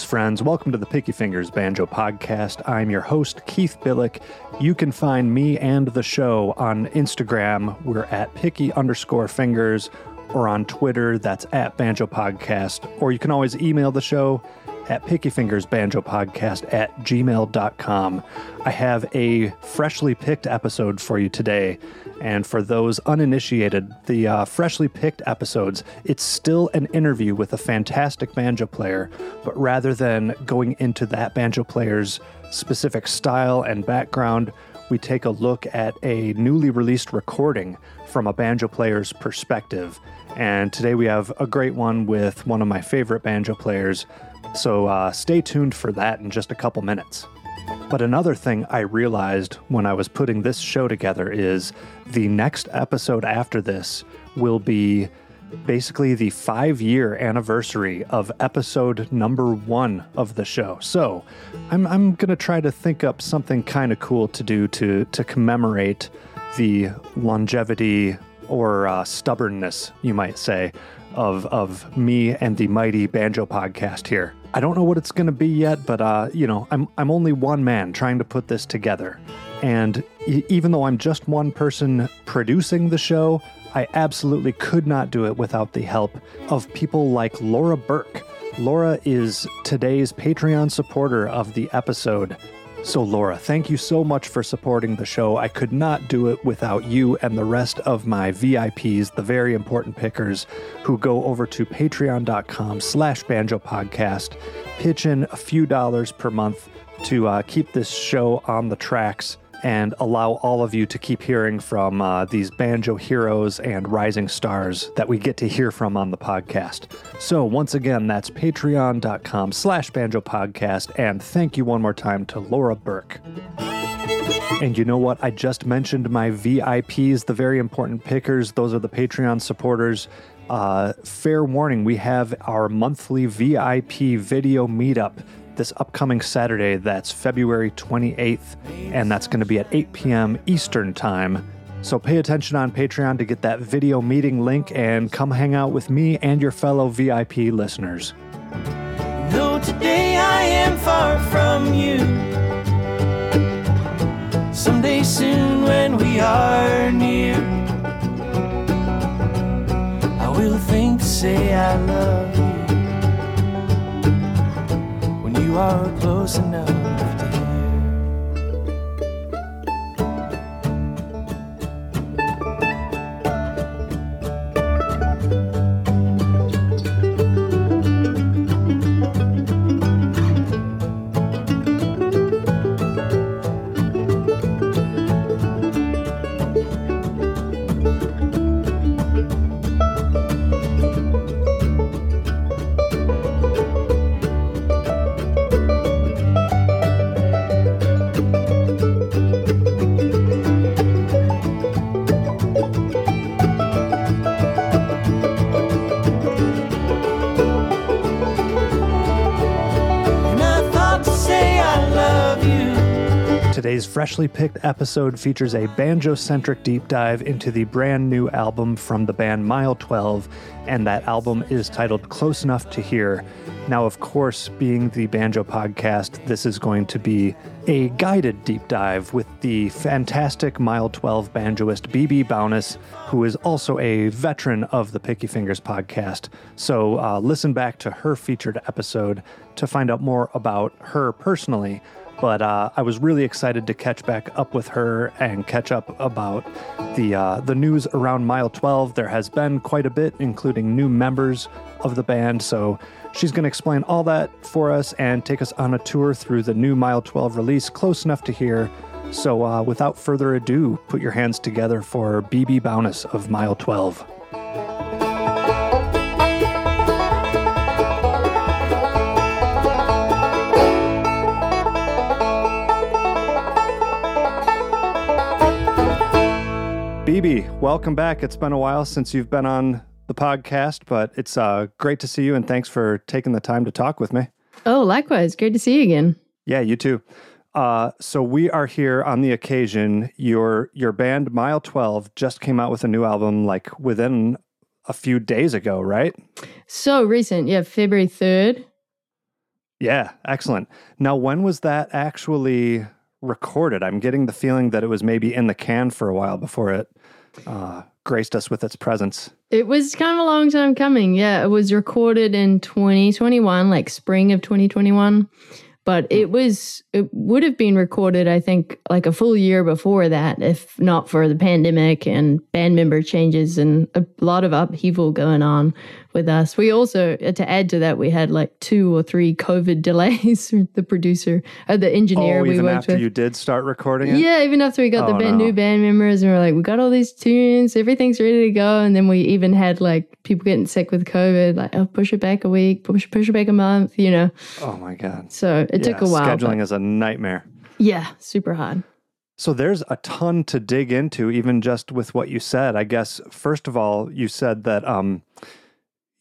Greetings, friends. Welcome to the Picky Fingers Banjo Podcast. I'm your host, Keith Billick. You can find me and the show on Instagram. We're at picky underscore fingers, or on Twitter, that's at Banjo Podcast. Or you can always email the show at pickyfingersbanjopodcast at gmail.com. I have a freshly picked episode for you today. And for those uninitiated, the uh, freshly picked episodes, it's still an interview with a fantastic banjo player, but rather than going into that banjo player's specific style and background, we take a look at a newly released recording from a banjo player's perspective. And today we have a great one with one of my favorite banjo players. So uh, stay tuned for that in just a couple minutes. But another thing I realized when I was putting this show together is the next episode after this will be basically the five year anniversary of episode number one of the show. So I'm, I'm going to try to think up something kind of cool to do to, to commemorate the longevity or uh, stubbornness, you might say, of, of me and the mighty banjo podcast here. I don't know what it's going to be yet, but uh, you know, I'm I'm only one man trying to put this together. And even though I'm just one person producing the show, I absolutely could not do it without the help of people like Laura Burke. Laura is today's Patreon supporter of the episode. So, Laura, thank you so much for supporting the show. I could not do it without you and the rest of my VIPs, the very important pickers, who go over to patreon.com slash banjo podcast, pitch in a few dollars per month to uh, keep this show on the tracks and allow all of you to keep hearing from uh, these banjo heroes and rising stars that we get to hear from on the podcast. So once again, that's patreon.com slash banjo podcast. And thank you one more time to Laura Burke. And you know what? I just mentioned my VIPs, the very important pickers. Those are the Patreon supporters. Uh, fair warning, we have our monthly VIP video meetup this upcoming Saturday. That's February 28th, and that's going to be at 8 p.m. Eastern Time. So pay attention on Patreon to get that video meeting link and come hang out with me and your fellow VIP listeners. Though today I am far from you, someday soon when we are near, I will think to say I love you you are close enough Today's freshly picked episode features a banjo centric deep dive into the brand new album from the band Mile 12, and that album is titled Close Enough to Hear. Now, of course, being the banjo podcast, this is going to be a guided deep dive with the fantastic Mile 12 banjoist BB Bowness, who is also a veteran of the Picky Fingers podcast. So, uh, listen back to her featured episode to find out more about her personally but uh, I was really excited to catch back up with her and catch up about the uh, the news around Mile 12. There has been quite a bit, including new members of the band. So she's going to explain all that for us and take us on a tour through the new Mile 12 release, close enough to hear. So uh, without further ado, put your hands together for BB Bowness of Mile 12. BB, welcome back. It's been a while since you've been on the podcast, but it's uh, great to see you and thanks for taking the time to talk with me. Oh, likewise. Great to see you again. Yeah, you too. Uh, so we are here on the occasion. Your your band Mile Twelve just came out with a new album, like within a few days ago, right? So recent. Yeah, February 3rd. Yeah, excellent. Now, when was that actually recorded? I'm getting the feeling that it was maybe in the can for a while before it uh, graced us with its presence. It was kind of a long time coming. Yeah, it was recorded in 2021, like spring of 2021. But it was, it would have been recorded, I think, like a full year before that, if not for the pandemic and band member changes and a lot of upheaval going on with us. We also, to add to that, we had like two or three COVID delays. the producer, uh, the engineer oh, we even worked after with. you did start recording it? Yeah, even after we got the Oh, band, no. new band members, and we're like, we got all these tunes, everything's ready to go, and then we even had like people getting sick with COVID, like, oh, push it back a week, push push it back a month, you know. Oh, my God. So it took a while. Scheduling but- is a nightmare. yeah, super hard. So there's a ton to dig into, even just with what you said. I guess first of all, you said that um,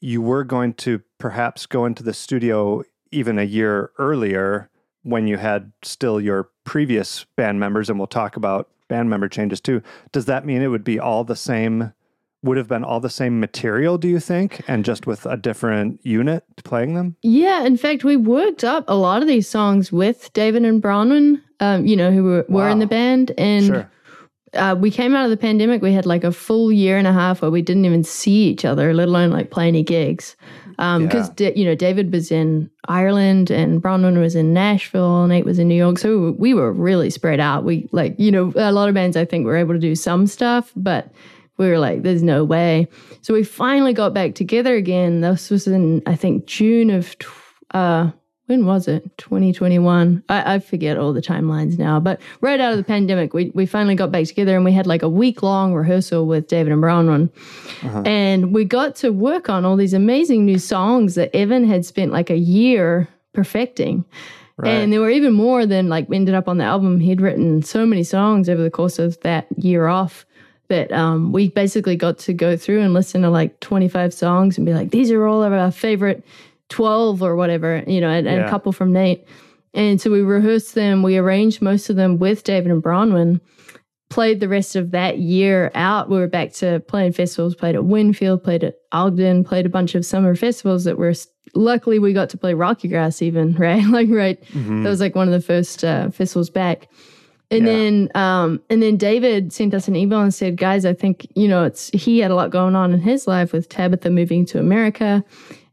you were going to perhaps go into the studio even a year earlier when you had still your previous band members, and we'll talk about band member changes too. Does that mean it would be all the same? Would have been all the same material, do you think, and just with a different unit playing them? Yeah, in fact, we worked up a lot of these songs with David and Bronwyn, um, you know, who were, were in the band, and Sure. Uh, we came out of the pandemic. We had like a full year and a half where we didn't even see each other, let alone like play any gigs. Because you know, David was in Ireland and Bronwyn was in Nashville, and Nate was in New York, so we were really spread out. We like you know a lot of bands I think were able to do some stuff, but we were like, there's no way. So we finally got back together again. This was in I think June of. tw- Uh, when was it? 2021. I, I forget all the timelines now, but right out of the pandemic, we, we finally got back together and we had like a week long rehearsal with David and Bronwyn. And we got to work on all these amazing new songs that Evan had spent like a year perfecting. Right. And there were even more than like ended up on the album. He'd written so many songs over the course of that year off that um, we basically got to go through and listen to like 25 songs and be like, these are all of our favorite 12 or whatever, you know, and, and Yeah. a couple from Nate. And so we rehearsed them, we arranged most of them with David and Bronwyn, played the rest of that year out. We were back to playing festivals, played at Winfield, played at Ogden, played a bunch of summer festivals that were luckily we got to play Rocky Grass even, right? like right. That was like one of the first uh, festivals back. And Yeah. then um and then David sent us an email and said, guys, I think, you know, it's he had a lot going on in his life with Tabitha moving to America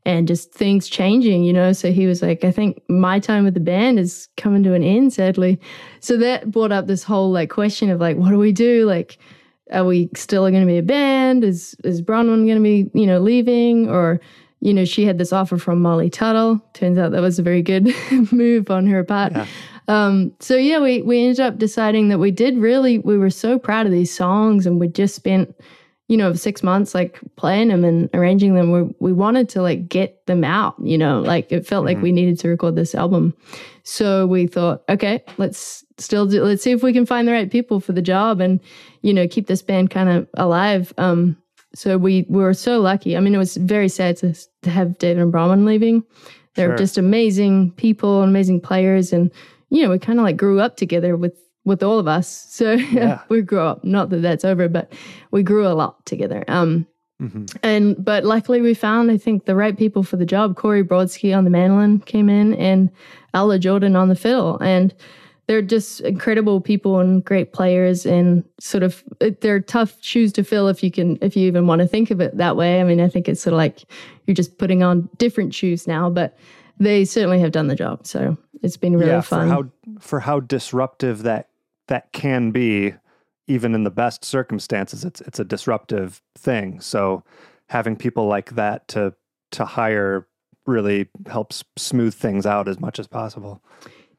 and just things changing, you know. So he was like, I think my time with the band is coming to an end, sadly. So that brought up this whole like question of like, what do we do? Like, are we still going to be a band? Is is Bronwyn going to be, you know, leaving? Or, you know, she had this offer from Molly Tuttle. Turns out that was a very good move on her part. Um, so yeah, we we ended up deciding that we did really we were so proud of these songs and we just spent you know six months like playing them and arranging them. We we wanted to like get them out. You know, like it felt like we needed to record this album. So we thought, okay, let's still do. Let's see if we can find the right people for the job and you know keep this band kind of alive. Um, so we were so lucky. I mean, it was very sad to, to have David and Bronwyn leaving. They're Sure. just amazing people, and amazing players, and you know, we kind of like grew up together with with all of us. So Yeah. we grew up. Not that that's over, but we grew a lot together. Um, Mhm. and but luckily we found I think the right people for the job. Corey Brodsky on the mandolin came in, and Ella Jordan on the fiddle, and they're just incredible people and great players, and sort of they're tough shoes to fill if you can if you even want to think of it that way. I mean, I think it's sort of like you're just putting on different shoes now, but they certainly have done the job. So it's been really yeah, fun. for how for how disruptive that that can be, even in the best circumstances, it's it's a disruptive thing. So having people like that to to hire really helps smooth things out as much as possible.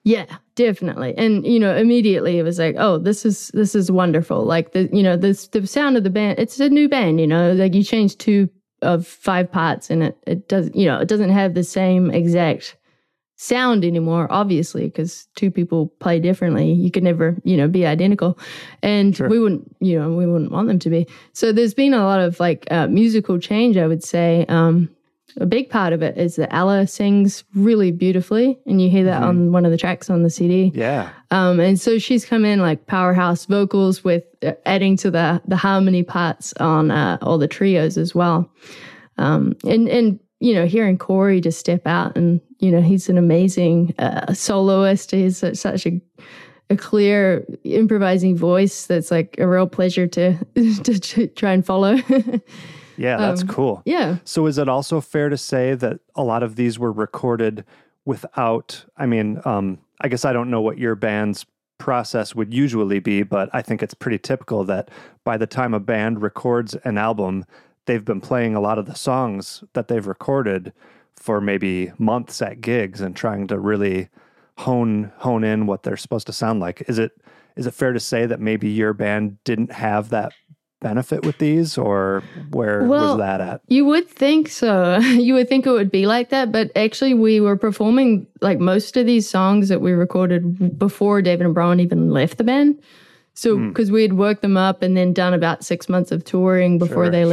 Yeah, definitely. And you know, immediately it was like, oh, this is this is wonderful. Like the you know, this the sound of the band, it's a new band, you know, like you change two of five parts and it it does you know, it doesn't have the same exact sound anymore, obviously, because two people play differently. You could never, you know, be identical. And Sure. we wouldn't, you know, we wouldn't want them to be. So there's been a lot of like uh, musical change, I would say. Um a big part of it is that Ella sings really beautifully, and you hear that on one of the tracks on the CD. Yeah, Um, and so she's come in like powerhouse vocals with uh, adding to the the harmony parts on uh, all the trios as well. Um, and and you know, hearing Corey just step out and, you know, he's an amazing uh, soloist. He's such, a, a clear improvising voice that's like a real pleasure to, to, to try and follow. Yeah, that's Um, cool. yeah. So is it also fair to say that a lot of these were recorded without I mean, um I guess I don't know what your band's process would usually be, but I think it's pretty typical that by the time a band records an album, they've been playing a lot of the songs that they've recorded for maybe months at gigs and trying to really hone hone in what they're supposed to sound like. Is it is it fair to say that maybe your band didn't have that benefit with these or where Well, was that at? You would think so. You would think it would be like that, but actually, we were performing like most of these songs that we recorded before David and Bronwyn even left the band. So, Hmm. because we had worked them up and then done about six months of touring before Sure, they sure.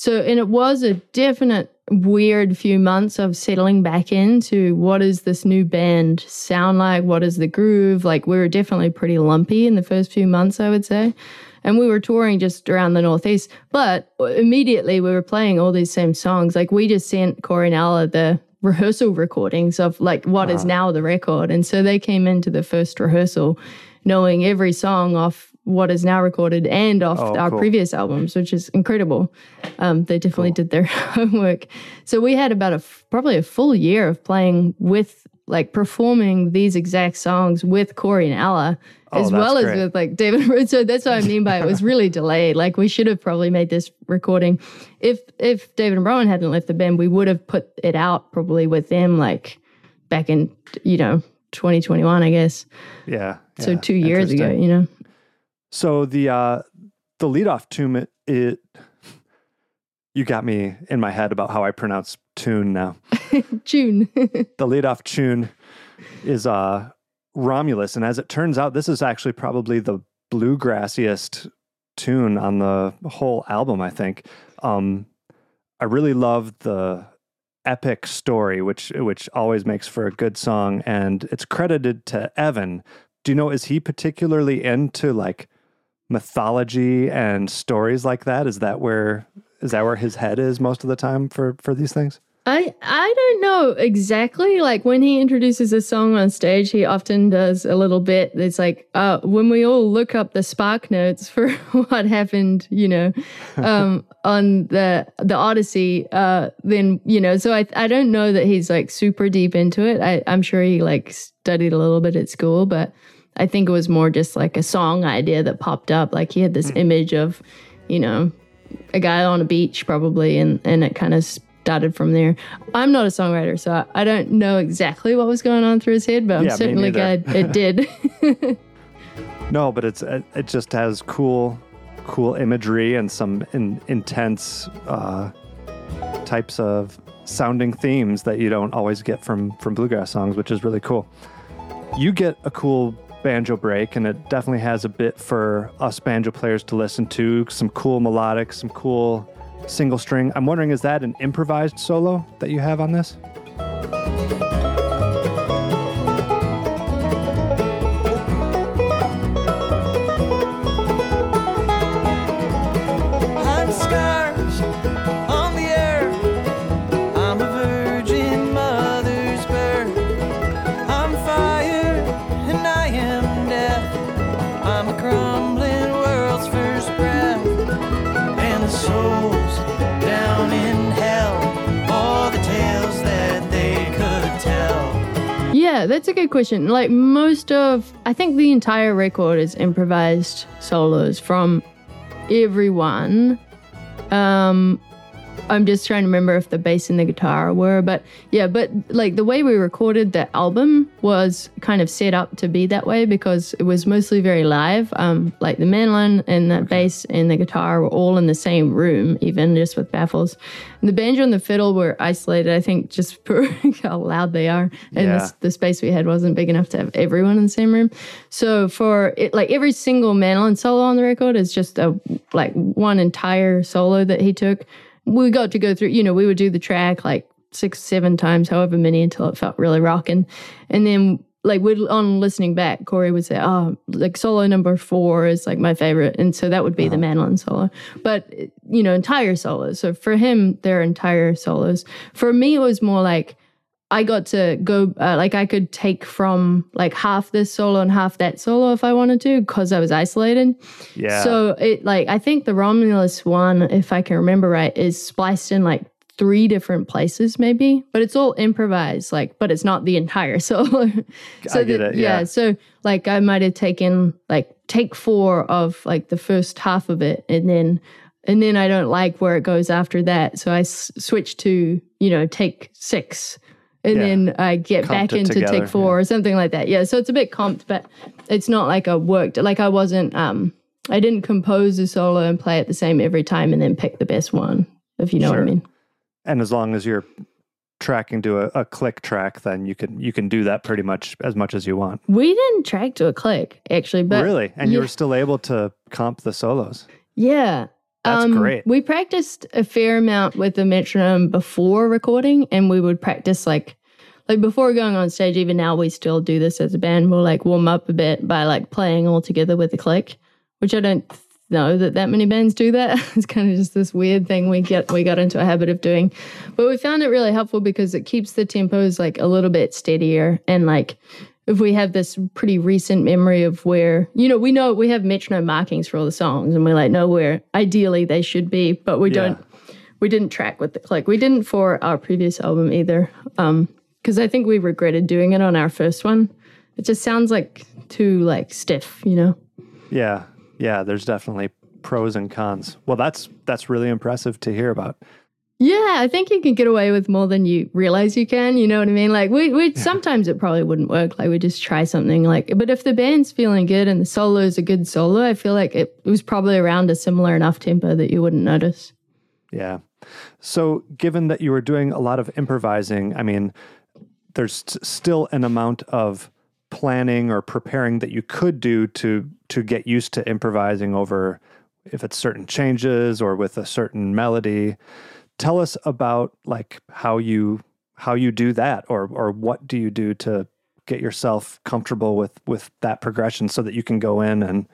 So, and it was a definite weird few months of settling back into what does this new band sound like? What is the groove? Like, we were definitely pretty lumpy in the first few months, I would say and we were touring just around the northeast but immediately we were playing all these same songs like we just sent corey and Ella the rehearsal recordings of like what is now the record and so they came into the first rehearsal knowing every song off what is now recorded and off Oh, our cool. previous albums which is incredible um, they definitely did their homework so we had about a f- probably a full year of playing with like performing these exact songs with corey and Ella Oh, as well as great. with like David. So that's what I mean by it was really delayed. Like we should have probably made this recording. If if David and Bronwyn hadn't left the band, we would have put it out probably with them like back in you know 2021, I guess. Yeah. So yeah, two years ago, you know. So the uh the leadoff tune it, it you got me in my head about how I pronounce tune now. June. The leadoff tune is uh Romulus, and as it turns out, this is actually probably the bluegrassiest tune on the whole album, I think. Um I really love the epic story, which which always makes for a good song, and it's credited to Evan. Do you know is he particularly into like mythology and stories like that? Is that where is that where his head is most of the time for for these things? I I don't know exactly. Like when he introduces a song on stage, he often does a little bit. It's like uh, when we all look up the spark notes for what happened, you know, um, on the the Odyssey. Uh, then you know, so I I don't know that he's like super deep into it. I I'm sure he like studied a little bit at school, but I think it was more just like a song idea that popped up. Like he had this image of, you know, a guy on a beach probably and and it kind of started from there i'm not a songwriter so I, I don't know exactly what was going on through his head but i'm certainly glad it did No, but it's it, it just has cool cool imagery and some in, intense uh, types of sounding themes that you don't always get from from bluegrass songs, which is really cool. You get a cool banjo break, and it definitely has a bit for us banjo players to listen to. Some cool melodic, some cool single string. I'm wondering, is that an improvised solo that you have on this? Yeah that's a good question. Like most of i think the entire record is improvised solos from everyone. Um i'm just trying to remember if the bass and the guitar were but yeah but like the way we recorded the album was kind of set up to be that way because it was mostly very live. Um like the mandolin and the bass and the guitar were all in the same room even just with baffles. And the banjo and the fiddle were isolated i think just for how loud they are. And Yeah. the, the space we had wasn't big enough to have everyone in the same room. So for it like every single mandolin solo on the record is just a like one entire solo that he took we got to go through you know we would do the track like six seven times however many until it felt really rocking and then like would on listening back, Corey would say, "Oh, like solo number four is like my favorite," and so that would be the uh-huh. mandolin solo. But you know, entire solos. So for him, they're entire solos. For me, it was more like I got to go, uh, like I could take from like half this solo and half that solo if I wanted to, because I was isolated. Yeah. So it like I think the Romulus one, if I can remember right, is spliced in like three different places maybe, but it's all improvised. Like, but it's not the entire solo. so that- it, yeah. So like I might have taken like take four of like the first half of it, and then and then I don't like where it goes after that, so I s- switch to you know take six. And Yeah. then I get Comped back into together, take four or something like that. Yeah, so it's a bit comped, but it's not like I worked like I wasn't um I didn't compose a solo and play it the same every time and then pick the best one, if you know what I mean. and as long as you're tracking to a, a click track, then you can you can do that pretty much as much as you want. We didn't track to a click, actually, but really, and you were still able to comp the solos. yeah. Um, That's great. We practiced a fair amount with the metronome before recording, and we would practice like like before going on stage. Even now, we still do this as a band. We'll like warm up a bit by like playing all together with the click, which I don't know that that many bands do that. it's kind of just this weird thing we get we got into a habit of doing, but we found it really helpful because it keeps the tempos like a little bit steadier and like if we have this pretty recent memory of where you know we know we have metronome markings for all the songs and we like know where ideally they should be but we Yeah. don't we didn't track with the click we didn't for our previous album either um because i think we regretted doing it on our first one it just sounds like too like stiff you know Yeah, yeah. There's definitely pros and cons. Well, that's that's really impressive to hear about. Yeah i think you can get away with more than you realize you can you know what i mean like we, we sometimes it probably wouldn't work like we just try something like but if the band's feeling good and the solo is a good solo i feel like it, it was probably around a similar enough tempo that you wouldn't notice Yeah. So, given that you were doing a lot of improvising, I mean, there's still an amount of planning or preparing that you could do to to get used to improvising over if it's certain changes or with a certain melody. Tell us about like how you how you do that or or what do you do to get yourself comfortable with with that progression so that you can go in and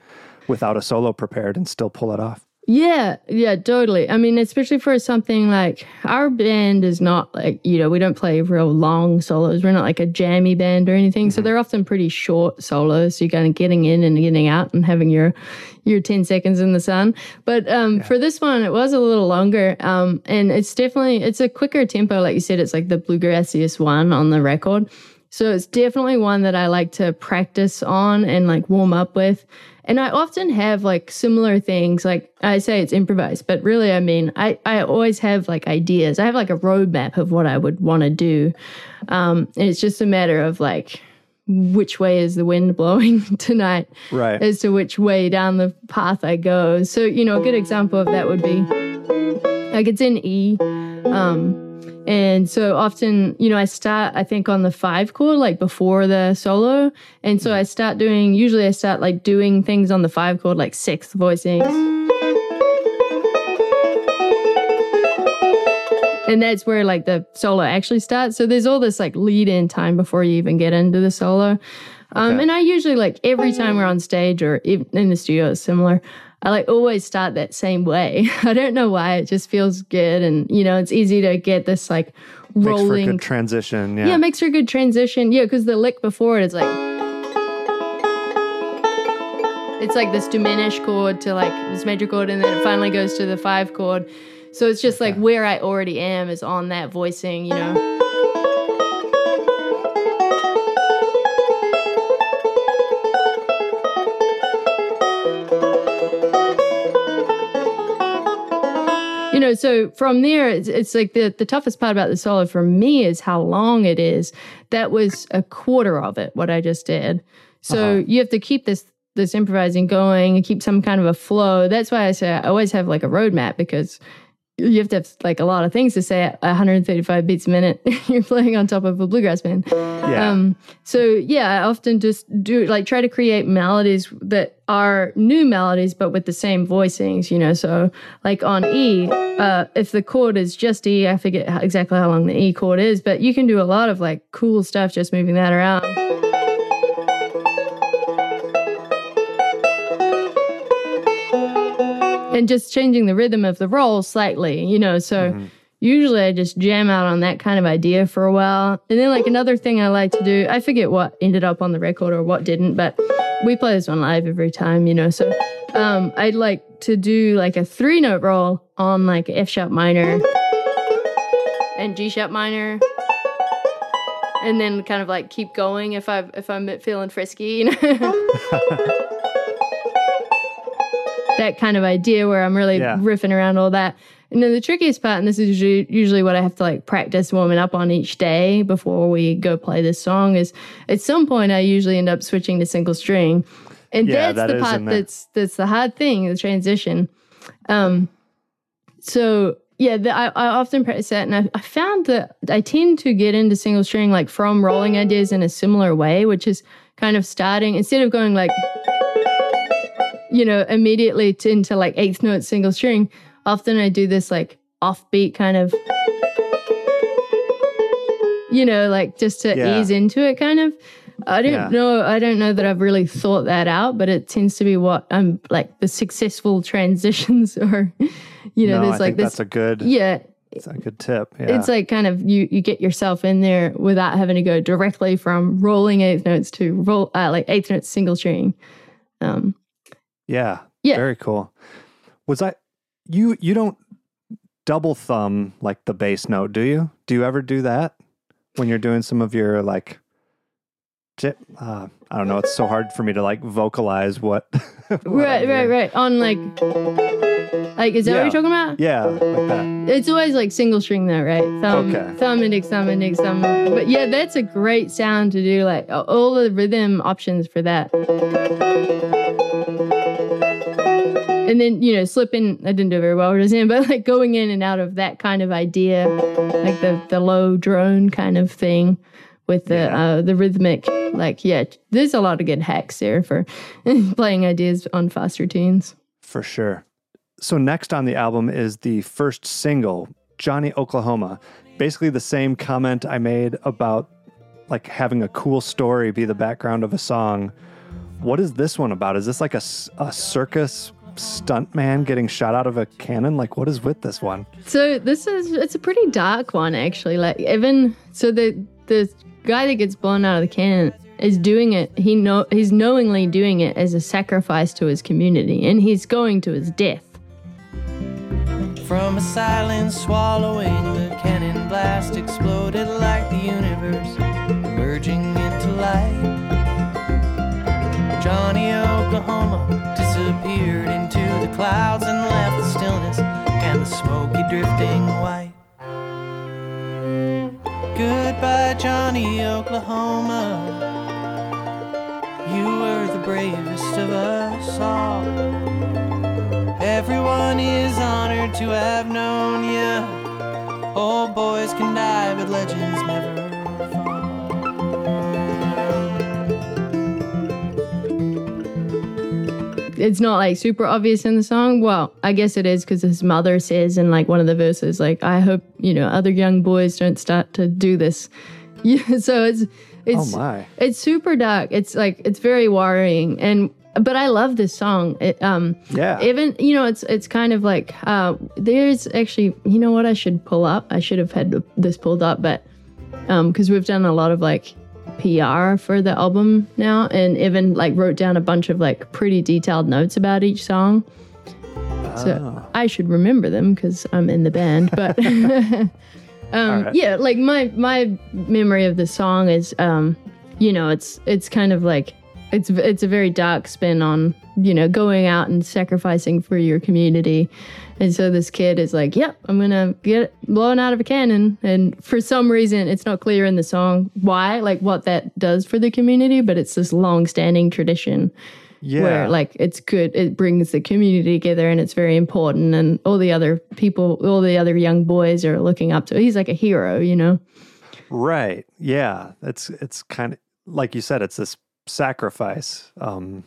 without a solo prepared and still pull it off. Yeah, yeah, totally. I mean, especially for something like our band is not like, you know, we don't play real long solos. We're not like a jammy band or anything. So they're often pretty short solos. So you're kind of getting in and getting out and having your your 10 seconds in the sun. But um, for this one, it was a little longer. Um, and it's definitely, it's a quicker tempo. Like you said, it's like the bluegrassiest one on the record. So it's definitely one that I like to practice on and like warm up with. And I often have like similar things. Like I say it's improvised, but really, I mean, I, I always have like ideas. I have like a roadmap of what I would want to do. Um, and it's just a matter of like, which way is the wind blowing tonight Right. as to which way down the path I go. So, you know, a good example of that would be like it's in E. Um, and so often, you know, I start, I think, on the five chord, like before the solo. And so I start doing, usually I start like doing things on the five chord, like sixth voicings. And that's where like the solo actually starts. So there's all this like lead in time before you even get into the solo. Um, Okay. and I usually like every time we're on stage or in the studio, it's similar. I like always start that same way. I don't know why. It just feels good, and you know, it's easy to get this like Makes for a rolling. good transition. yeah. it makes for a good transition. Yeah, because the lick before it is like it's like this diminished chord to like this major chord, and then it finally goes to the five chord. So it's just like where I already am is on that voicing, you know. Know so from there it's, it's like the, the toughest part about the solo for me is how long it is. That was a quarter of it what i just did. So uh-huh. you have to keep this this improvising going and keep some kind of a flow. That's why i say i always have like a roadmap because you have to have like a lot of things to say at 135 beats a minute you're playing on top of a bluegrass band Yeah. um, so yeah, I often just do like try to create melodies that are new melodies, but with the same voicings, you know. So like on E, uh, if the chord is just E, I forget how, exactly how long the E chord is, but you can do a lot of like cool stuff just moving that around. And just changing the rhythm of the roll slightly, you know. So Mm-hmm. usually I just jam out on that kind of idea for a while. And then like another thing I like to do, I forget what ended up on the record or what didn't, but we play this one live every time, you know. So um I'd like to do like a three note roll on like F sharp minor and G sharp minor. And then kind of like keep going if I if I'm feeling frisky, you know. that kind of idea where I'm really Yeah. riffing around all that. And then the trickiest part, and this is usually, usually what I have to like practice warming up on each day before we go play this song, is at some point I usually end up switching to single string, and Yeah, that's that the part that's that's the hard thing, the transition. Um, so yeah, the, I, I often practice that, and I, I found that I tend to get into single string like from rolling ideas in a similar way, which is kind of starting instead of going like you know, immediately to, into like eighth note single string, often I do this like offbeat kind of, you know, like just to Yeah. ease into it kind of. I don't Yeah. know. I don't know that I've really thought that out, but it tends to be what I'm like the successful transitions or, you know, no, I there's like think this. that's a good yeah, that's a good tip. Yeah. it's like kind of you you get yourself in there without having to go directly from rolling eighth notes to roll uh, like eighth notes single string. Um, Yeah. Yeah. Very cool. Was I you you don't double thumb like the bass note, do you? Do you ever do that when you're doing some of your like j- uh, I don't know, it's so hard for me to like vocalize what, what right, right, right. On like, like is that Yeah. what you're talking about? Yeah, like that. It's always like single string though, right? Thumb, Okay. thumb, index, thumb, index, thumb. But yeah, that's a great sound to do. Like all the rhythm options for that. And then you know, slipping. I didn't do very well just in, but like going in and out of that kind of idea, like the the low drone kind of thing, with the Yeah. uh, the rhythmic. Like yeah, there's a lot of good hacks there for playing ideas on faster tunes. For sure. So next on the album is the first single, Johnny Oklahoma. Basically the same comment I made about like having a cool story be the background of a song. What is this one about? Is this like a, a circus stuntman getting shot out of a cannon? Like what is with this one? So this is it's a pretty dark one actually. Like even so the the guy that gets blown out of the cannon is doing it. He know he's knowingly doing it as a sacrifice to his community, and he's going to his death. From a silent swallowing, the cannon blast exploded like the universe emerging into light. Johnny, Oklahoma disappeared into the clouds and left the stillness and the smoky drifting white. Goodbye, Johnny, Oklahoma. You were the bravest of us all. Everyone is honored to have known you. Old boys can die, but legends never fall. It's not like super obvious in the song. Well, I guess it is because his mother says in like one of the verses, like, "I hope you know other young boys don't start to do this." Yeah, so it's it's oh my. it's super dark. It's like it's very worrying, and but I love this song. It, um, Yeah. even you know it's it's kind of like uh there's actually you know what i should pull up i should have had this pulled up but um because we've done a lot of like pr for the album now and even like wrote down a bunch of like pretty detailed notes about each song so Oh. i should remember them because i'm in the band but um right. yeah like my my memory of the song is um you know it's it's kind of like it's it's a very dark spin on you know going out and sacrificing for your community and so this kid is like yep i'm gonna get blown out of a cannon and for some reason it's not clear in the song why like what that does for the community but it's this long-standing tradition Yeah. where like it's good it brings the community together and it's very important and all the other people all the other young boys are looking up to he's like a hero you know Right. Yeah. It's it's kind of like you said, it's this sacrifice um,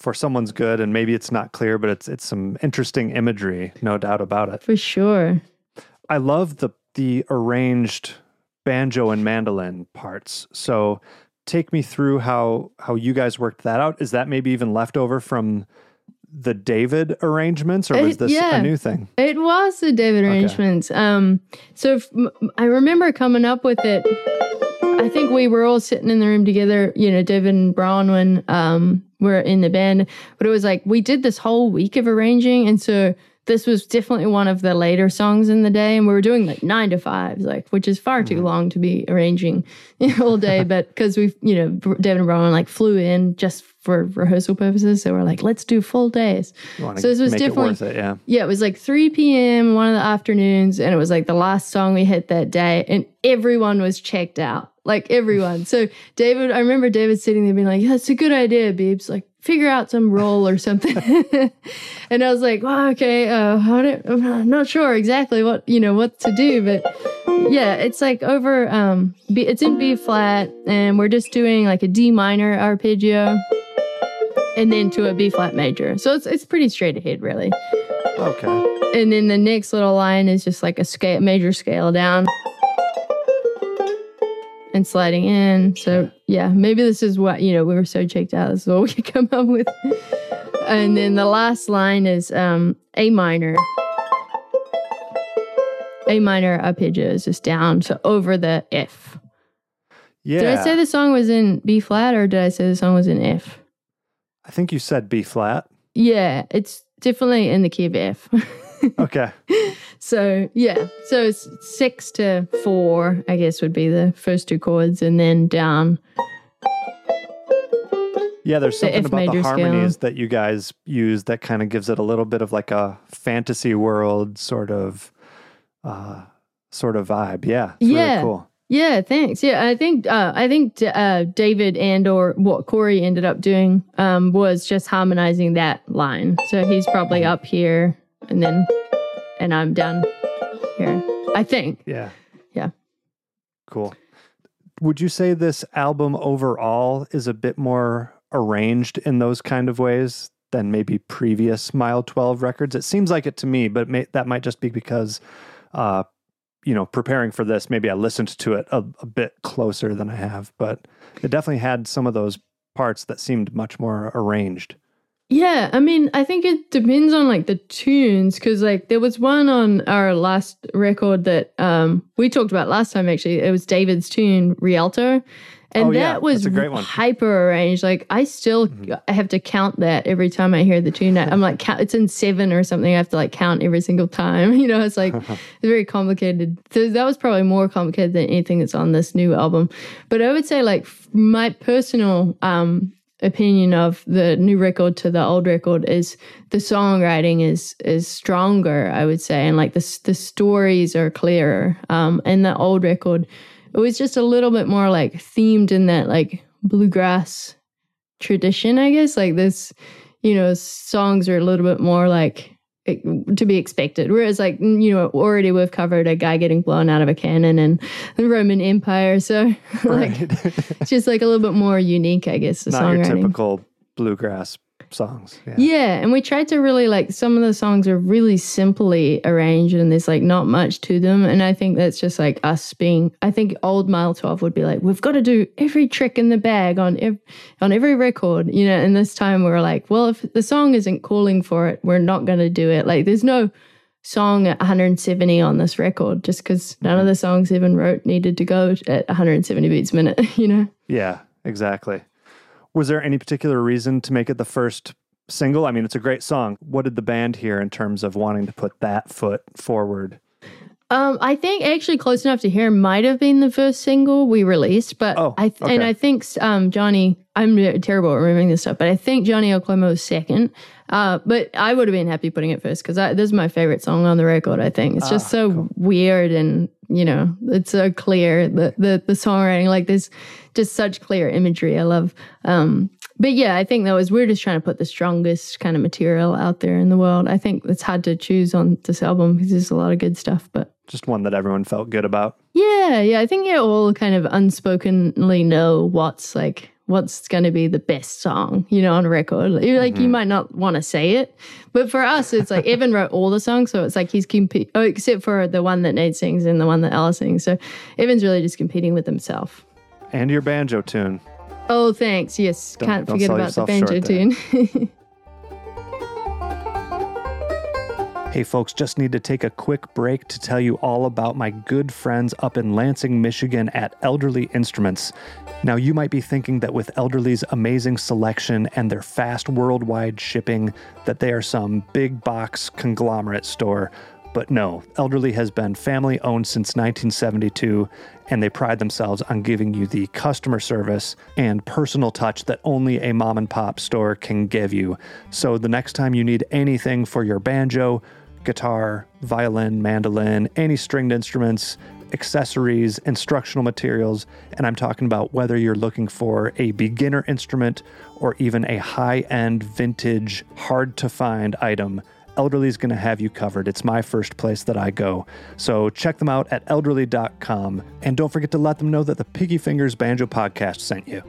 for someone's good, and maybe it's not clear, but it's it's some interesting imagery, no doubt about it. for sure I love the the arranged banjo and mandolin parts. So take me through how how you guys worked that out. Is that maybe even left over from the David arrangements, or was this yeah. a new thing? It was the David arrangements. Um, so if, I remember coming up with it. I think we were all sitting in the room together. You know, David and Bronwyn um, were in the band, but it was like we did this whole week of arranging, and so this was definitely one of the later songs in the day, and we were doing like nine to fives, like which is far too long to be arranging all day. but because we, you know, David and Bronwyn like flew in just for rehearsal purposes, so we're like, let's do full days. So this was definitely- it it, yeah. Yeah, it was like 3 p.m. one of the afternoons, and it was like the last song we hit that day, and everyone was checked out. Like everyone. So David, I remember David sitting there being like, "Yeah, it's a good idea, Beebs. Like, figure out some role or something." and I was like, "Well, okay. Uh, how do, I'm not sure exactly what you know what to do, but yeah, it's like over. Um, B, it's in B flat, and we're just doing like a D minor arpeggio." And then to a B flat major. So it's it's pretty straight ahead, really. Okay. And then the next little line is just like a scale, major scale down and sliding in. So yeah, maybe this is what, you know, we were so checked out. This is what we could come up with. And then the last line is um, A minor. A minor arpeggio is just down, so over the F. Yeah. Did I say the song was in B flat or did I say the song was in F? I think you said B flat. Yeah, it's definitely in the key of F. Okay. So yeah, so it's six to four, I guess, would be the first two chords, and then down. Yeah, there's something F about the major scale. harmonies that you guys use that kind of gives it a little bit of like a fantasy world sort of uh sort of vibe. Yeah. Yeah. really cool. Yeah, thanks. Yeah, I think uh, I think uh, David and or what Corey ended up doing um, was just harmonizing that line. So he's probably up here, and then and I'm down here. I think. Yeah. Yeah. Cool. Would you say this album overall is a bit more arranged in those kind of ways than maybe previous Mile 12 records? It seems like it to me, but may, that might just be because, uh, you know, preparing for this, maybe I listened to it a, a bit closer than I have, but it definitely had some of those parts that seemed much more arranged. Yeah, I mean, I think it depends on like the tunes because like there was one on our last record that um we talked about last time actually. It was David's tune Rialto. And Oh, yeah, that was a great one. hyper arranged. Like I still I have to count that every time I hear the tune. I'm like count, it's in seven or something. I have to like count every single time. You know, it's like it's very complicated. So that was probably more complicated than anything that's on this new album. But I would say like my personal um opinion of the new record to the old record is the songwriting is is stronger i would say and like the the stories are clearer. Um and the old record it was just a little bit more like themed in that like bluegrass tradition i guess. Like this you know songs are a little bit more like to be expected. Whereas like you know already we've covered a guy getting blown out of a cannon and the roman empire. So like Right. it's just like a little bit more unique, I guess, the Not your typical bluegrass songs. Yeah. Yeah, and we tried to really like some of the songs are really simply arranged and there's like not much to them. And I think that's just like us being I think old Mile 12 would be like, we've got to do every trick in the bag on ev- on every record, you know, and this time we're like, well, if the song isn't calling for it, we're not gonna do it. Like there's no song at 170 on this record just because none of mm-hmm. the songs even wrote needed to go at 170 beats a minute, you know? Yeah, exactly. Was there any particular reason to make it the first single? I mean, it's a great song. What did the band hear in terms of wanting to put that foot forward? Um, I think actually close enough to hear might have been the first single we released, but Oh, I th- and. I think um Johnny, I'm terrible at remembering this stuff, but I think Johnny Oklahoma was second. Uh, but I would have been happy putting it first because this is my favorite song on the record. I think it's just Ah, so weird and you know it's so clear the the the songwriting like there's just such clear imagery. I love. Um, but yeah, I think that was we're just trying to put the strongest kind of material out there in the world. I think it's hard to choose on this album because there's a lot of good stuff, but. Just one that everyone felt good about. Yeah, yeah. I think you all kind of unspokenly know what's like what's going to be the best song, you know, on record. Like, like, you mm-hmm. might not want to say it, but for us, it's like Evan wrote all the songs, so it's like he's competing, Oh, except for the one that Nate sings and the one that Ella sings. So Evan's really just competing with himself. And your banjo tune. Oh, thanks. Yes, Don't- can't don't forget about the banjo tune. Hey, folks, just need to take a quick break to tell you all about my good friends up in Lansing, Michigan at Elderly Instruments. Now, you might be thinking that with Elderly's amazing selection and their fast worldwide shipping, that they are some big box conglomerate store. But no, Elderly has been family owned since 1972, and they pride themselves on giving you the customer service and personal touch that only a mom and pop store can give you. So the next time you need anything for your banjo, guitar, violin, mandolin, any stringed instruments, accessories, instructional materials, and I'm talking about whether you're looking for a beginner instrument or even a high end, vintage, hard to find item. Elderly's going to have you covered. It's my first place that I go. So check them out at elderly.com. And don't forget to let them know that the Picky Fingers Banjo podcast sent you.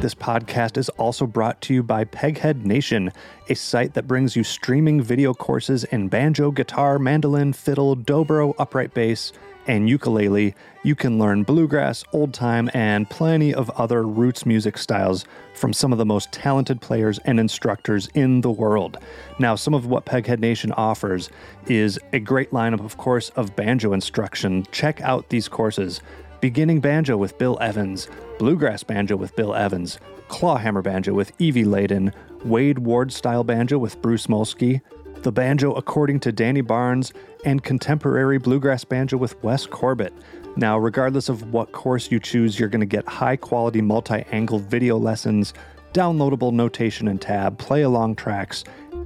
This podcast is also brought to you by Peghead Nation, a site that brings you streaming video courses in banjo, guitar, mandolin, fiddle, dobro, upright bass, and ukulele. You can learn bluegrass, old time, and plenty of other roots music styles from some of the most talented players and instructors in the world. Now, some of what Peghead Nation offers is a great lineup, of course, of banjo instruction. Check out these courses beginning banjo with Bill Evans, bluegrass banjo with Bill Evans, clawhammer banjo with Evie Ladin, Wade Ward style banjo with Bruce Molsky, the banjo according to Danny Barnes, and contemporary bluegrass banjo with Wes Corbett. Now, regardless of what course you choose, you're going to get high quality multi angle video lessons, downloadable notation and tab, play along tracks,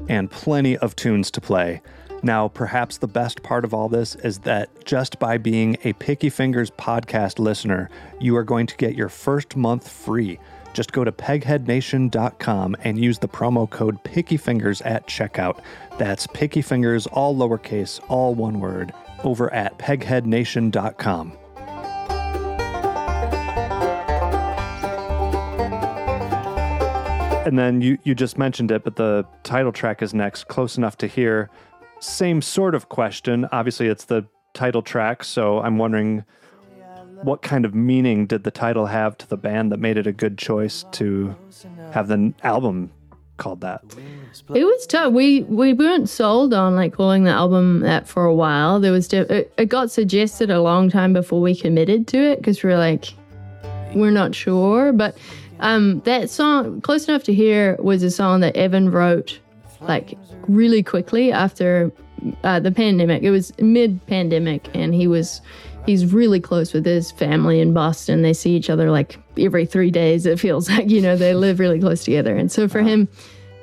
and plenty of tunes to play. Now, perhaps the best part of all this is that just by being a Picky Fingers podcast listener, you are going to get your first month free. Just go to pegheadnation.com and use the promo code PickyFingers at checkout. That's Picky Fingers, all lowercase, all one word, over at pegheadnation.com. And then you, you just mentioned it, but the title track is next, close enough to hear. Same sort of question. Obviously, it's the title track, so I'm wondering what kind of meaning did the title have to the band that made it a good choice to have the album called that? It was tough. We we weren't sold on like calling the album that for a while. There was de- it, it got suggested a long time before we committed to it because we are like we're not sure. But um, that song, close enough to hear, was a song that Evan wrote like really quickly after uh, the pandemic. It was mid pandemic, and he was he's really close with his family in Boston. They see each other like every three days. It feels like you know they live really close together, and so for uh-huh. him.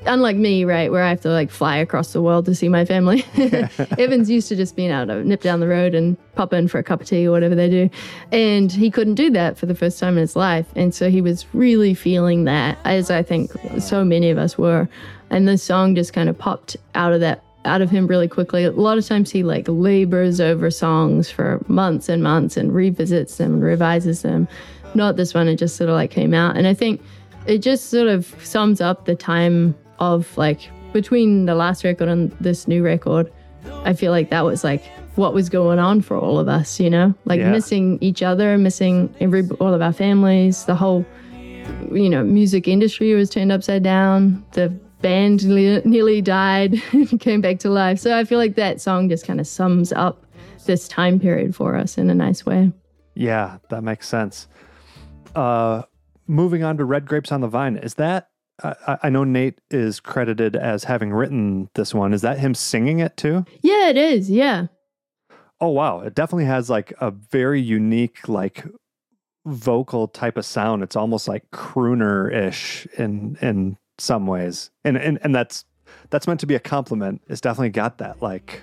Unlike me, right, where I have to like fly across the world to see my family. Evans used to just being able to nip down the road and pop in for a cup of tea or whatever they do. And he couldn't do that for the first time in his life. And so he was really feeling that, as I think so many of us were. And the song just kind of popped out of that out of him really quickly. A lot of times he like labors over songs for months and months and revisits them and revises them. Not this one, it just sort of like came out. And I think it just sort of sums up the time of like between the last record and this new record. I feel like that was like what was going on for all of us, you know, like Yeah. missing each other, missing every all of our families, the whole you know, music industry was turned upside down. The band nearly died and came back to life. So I feel like that song just kind of sums up this time period for us in a nice way. Yeah, that makes sense. Uh, moving on to Red Grapes on the Vine, is that? I, I know Nate is credited as having written this one. Is that him singing it too? Yeah, it is. Yeah. Oh wow, it definitely has like a very unique like vocal type of sound. It's almost like crooner ish in in some ways, and and and that's that's meant to be a compliment. It's definitely got that like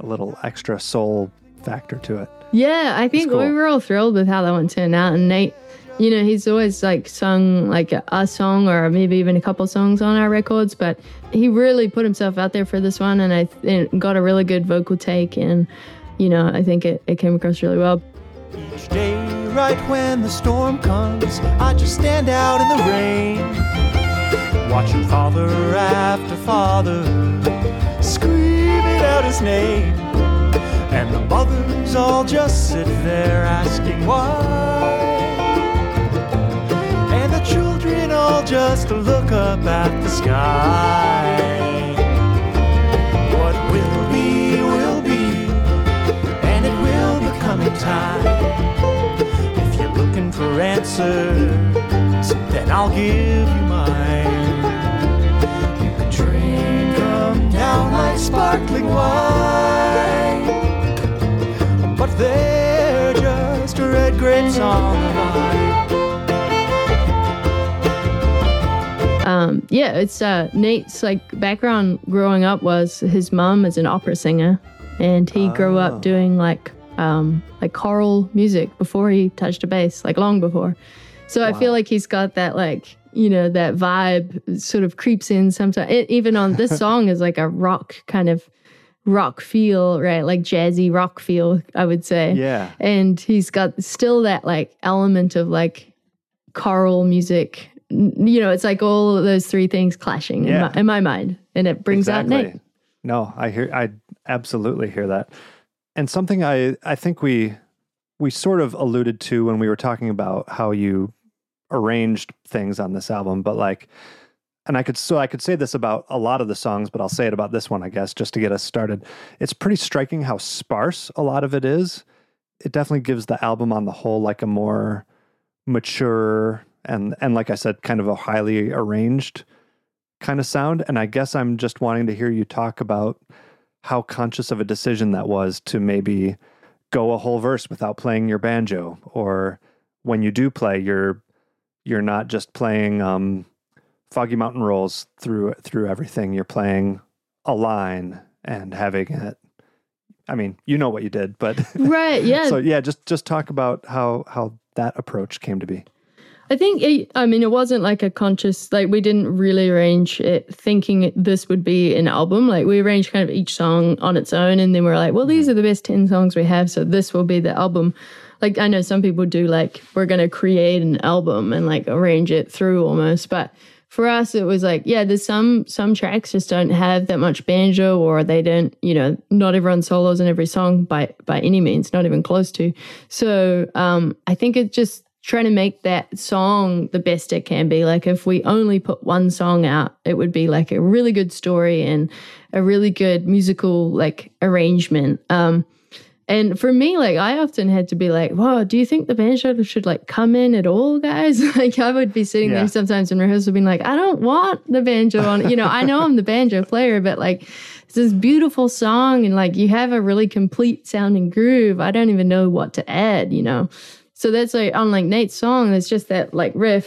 a little extra soul factor to it. Yeah, I think cool. we were all thrilled with how that one turned out. And Nate, you know, he's always like sung like a, a song or maybe even a couple songs on our records, but he really put himself out there for this one and I th- and got a really good vocal take. And, you know, I think it, it came across really well. Each day, right when the storm comes, I just stand out in the rain, watching father after father screaming out his name. And the mothers all just sit there asking why. And the children all just look up at the sky. What will be, will be, and it will be coming time. If you're looking for answers, then I'll give you mine sparkling wine. But they're just red grapes on the vine. Um, yeah, it's uh, Nate's like background growing up was his mom is an opera singer, and he grew Oh. up doing like um, like choral music before he touched a bass, like long before. So I feel like he's got that like you know that vibe sort of creeps in sometimes. It, even on this song is like a rock kind of rock feel, right? Like jazzy rock feel, I would say Yeah. and he's got still that like element of like choral music you know it's like all of those three things clashing in, my, in my mind and it brings out nate No, I hear I absolutely hear that. And something I I think we we sort of alluded to when we were talking about how you arranged things on this album, but like and I could so I could say this about a lot of the songs, but I'll say it about this one, I guess, just to get us started. It's pretty striking how sparse a lot of it is. It definitely gives the album on the whole like a more mature and and like I said, kind of a highly arranged kind of sound. And I guess I'm just wanting to hear you talk about how conscious of a decision that was to maybe go a whole verse without playing your banjo, or when you do play, you're you're not just playing um, Foggy Mountain Rolls through through everything. You're playing a line and having it. I mean, you know what you did, but right yeah so yeah, just just talk about how how that approach came to be. i think it, i mean it wasn't like a conscious like we didn't really arrange it thinking this would be an album like we arranged kind of each song on its own and then we are like well these are the best 10 songs we have so this will be the album like i know some people do like we're going to create an album and like arrange it through almost but for us it was like yeah there's some some tracks just don't have that much banjo or they don't you know not everyone solos in every song by by any means not even close to. So um i think it's just trying to make that song the best it can be. Like if we only put one song out it would be like a really good story and a really good musical like arrangement. Um and for me, like I often had to be like, "Whoa, do you think the banjo should like come in at all, guys?" like I would be sitting Yeah. there sometimes in rehearsal, being like, "I don't want the banjo on." You know, I know I'm the banjo player, but like it's this beautiful song, and like you have a really complete sounding groove. I don't even know what to add. You know, so that's like on like Nate's song. It's just that like riff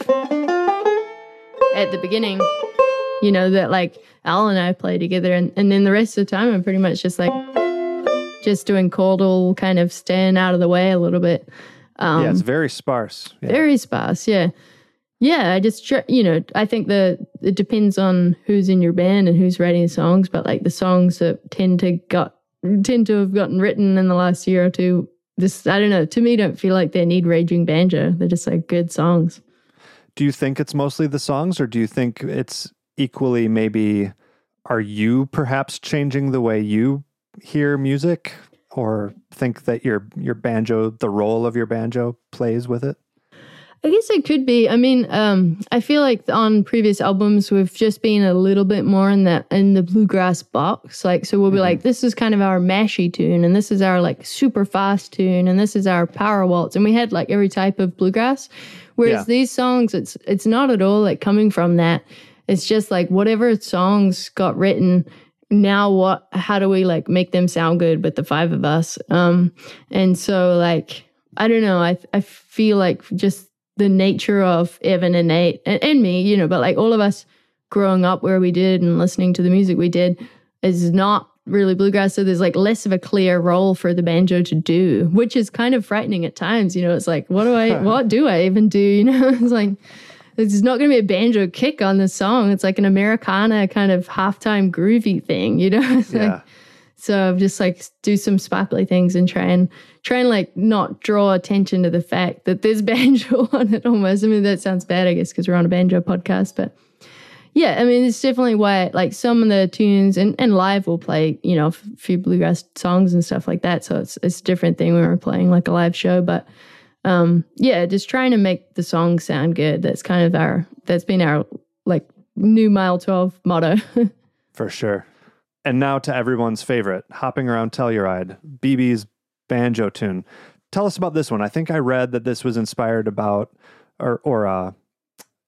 at the beginning. You know that like Al and I play together, and and then the rest of the time I'm pretty much just like just doing chordal, kind of staying out of the way a little bit. Um, yeah, it's very sparse. Yeah. very sparse. Yeah, yeah. I just you know I think the it depends on who's in your band and who's writing the songs, but like the songs that tend to got tend to have gotten written in the last year or two. This I don't know. To me, don't feel like they need raging banjo. They're just like good songs. do you think it's mostly the songs or do you think it's equally maybe are you perhaps changing the way you hear music or think that your your banjo the role of your banjo plays with it I guess it could be. I mean, um, I feel like on previous albums we've just been a little bit more in that in the bluegrass box. Like, so we'll be like, this is kind of our mashy tune, and this is our like super fast tune, and this is our power waltz, and we had like every type of bluegrass. Whereas Yeah. these songs, it's it's not at all like coming from that. It's just like whatever songs got written. Now what? How do we like make them sound good with the five of us? Um, and so like I don't know. I I feel like just the nature of Evan and Nate and, and me, you know, but like all of us growing up where we did and listening to the music we did is not really bluegrass. So there's like less of a clear role for the banjo to do, which is kind of frightening at times. You know, it's like, what do I, what do I even do? You know, it's like, there's not going to be a banjo kick on this song. It's like an Americana kind of halftime groovy thing, you know? It's like, yeah so just like do some sparkly things and try and try and like not draw attention to the fact that there's banjo on it almost. I mean that sounds bad, I guess, because we're on a banjo podcast, but yeah, I mean it's definitely why like some of the tunes and, and live we'll play, you know, a few bluegrass songs and stuff like that. So it's it's a different thing when we're playing like a live show. But um yeah, just trying to make the song sound good. That's kind of our that's been our like new mile twelve motto. for sure. And now to everyone's favorite hopping around telluride bb's banjo tune. Tell us about this one. I think i read that this was inspired about or or uh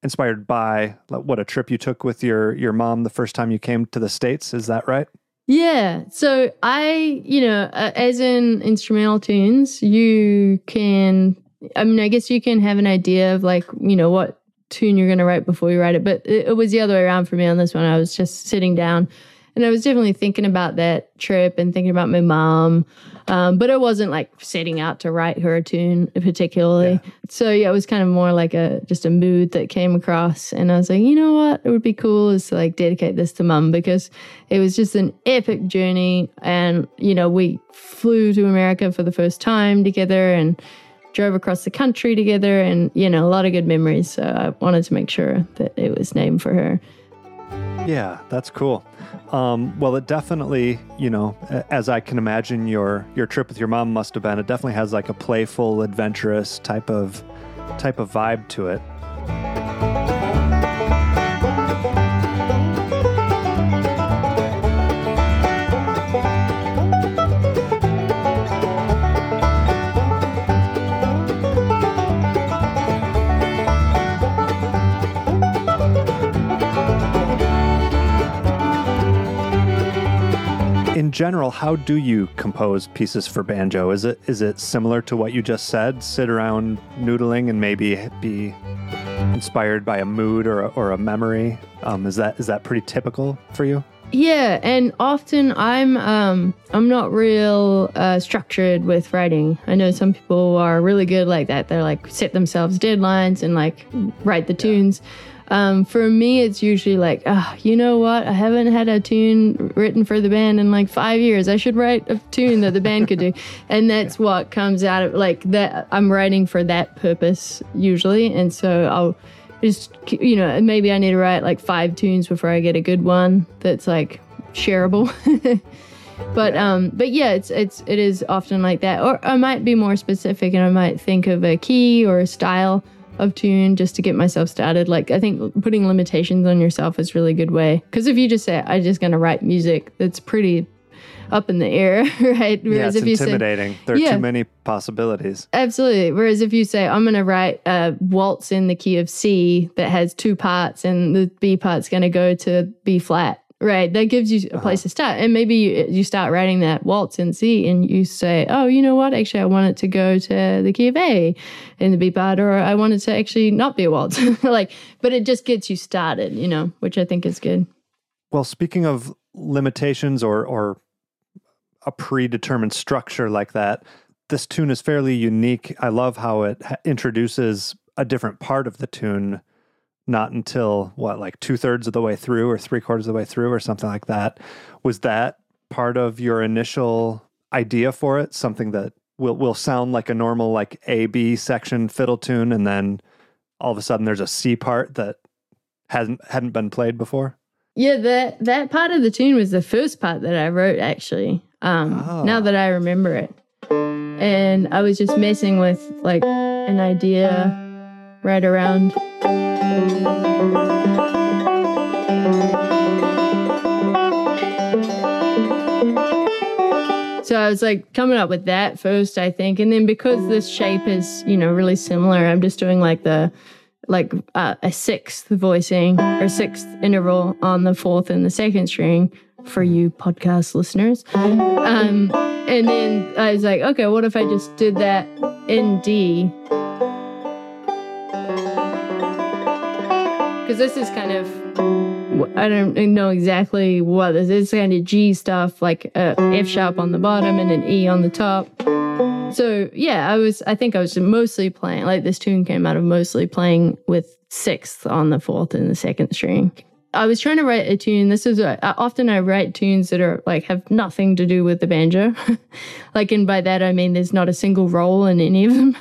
inspired by what a trip you took with your your mom the first time you came to the states. Is that right Yeah. So I, you know, uh, as in instrumental tunes, you can, I mean, I guess you can have an idea of like, you know, what tune you're going to write before you write it. But it, it was the other way around for me on this one. I was just sitting down and I was definitely thinking about that trip and thinking about my mom. Um, but I wasn't like setting out to write her a tune particularly. Yeah. So yeah, it was kind of more like a just a mood that came across, and I was like, you know what, it would be cool is to like dedicate this to mum because it was just an epic journey, and you know we flew to America for the first time together and drove across the country together, and you know a lot of good memories. So I wanted to make sure that it was named for her. Yeah, that's cool. Um, well, it definitely, you know, as I can imagine, your your trip with your mom must have been. It definitely has like a playful, adventurous type of type of vibe to it. General, how do you compose pieces for banjo? Is it is it similar to what you just said? Sit around noodling and maybe be inspired by a mood or a, or a memory. Um, is that is that pretty typical for you? Yeah, and often I'm um I'm not real uh, structured with writing. I know some people are really good like that. They're like set themselves deadlines and like write the tunes. Um, for me, it's usually like, ah, you know what? I haven't had a tune written for the band in like five years. I should write a tune that the band could do, and that's what comes out of like that. I'm writing for that purpose usually, and so I'll just you know maybe I need to write like five tunes before I get a good one that's like shareable. but um but yeah it's it's it is often like that or I might be more specific and I might think of a key or a style of tune just to get myself started like I think putting limitations on yourself is a really good way because if you just say I'm just going to write music that's pretty up in the air right yeah, it's if you say intimidating. there are Yeah. too many possibilities. Absolutely. Whereas if you say, I'm going to write a waltz in the key of C that has two parts and the B part's going to go to B flat, right? That gives you a place uh-huh. to start. And maybe you, you start writing that waltz in C and you say, oh, you know what? Actually, I want it to go to the key of A in the B part, or I want it to actually not be a waltz. like, but it just gets you started, you know, which I think is good. Well, speaking of limitations or or a predetermined structure like that, this tune is fairly unique. I love how it ha- introduces a different part of the tune, not until what, like two thirds of the way through or three quarters of the way through or something like that. Was that part of your initial idea for it? Something that will will sound like a normal like A B section fiddle tune, and then all of a sudden there's a C part that hasn't hadn't been played before. Yeah, that that part of the tune was the first part that I wrote actually. Um Oh. now that I remember it. And I was just messing with like an idea right around So I was like coming up with that first, I think, and then because this shape is, you know, really similar, I'm just doing like the like uh, a sixth voicing or sixth interval on the fourth and the second string for you podcast listeners. Um, and then I was like, okay, what if I just did that in D? Because this is kind of I don't know exactly what this is. It's kind of G stuff, like a F sharp on the bottom and an E on the top. So yeah, I was. I think I was mostly playing. Like this tune came out of mostly playing with sixth on the fourth and the second string. I was trying to write a tune. This is uh, a, often I write tunes that are like have nothing to do with the banjo. like, and by that I mean there's not a single roll in any of them.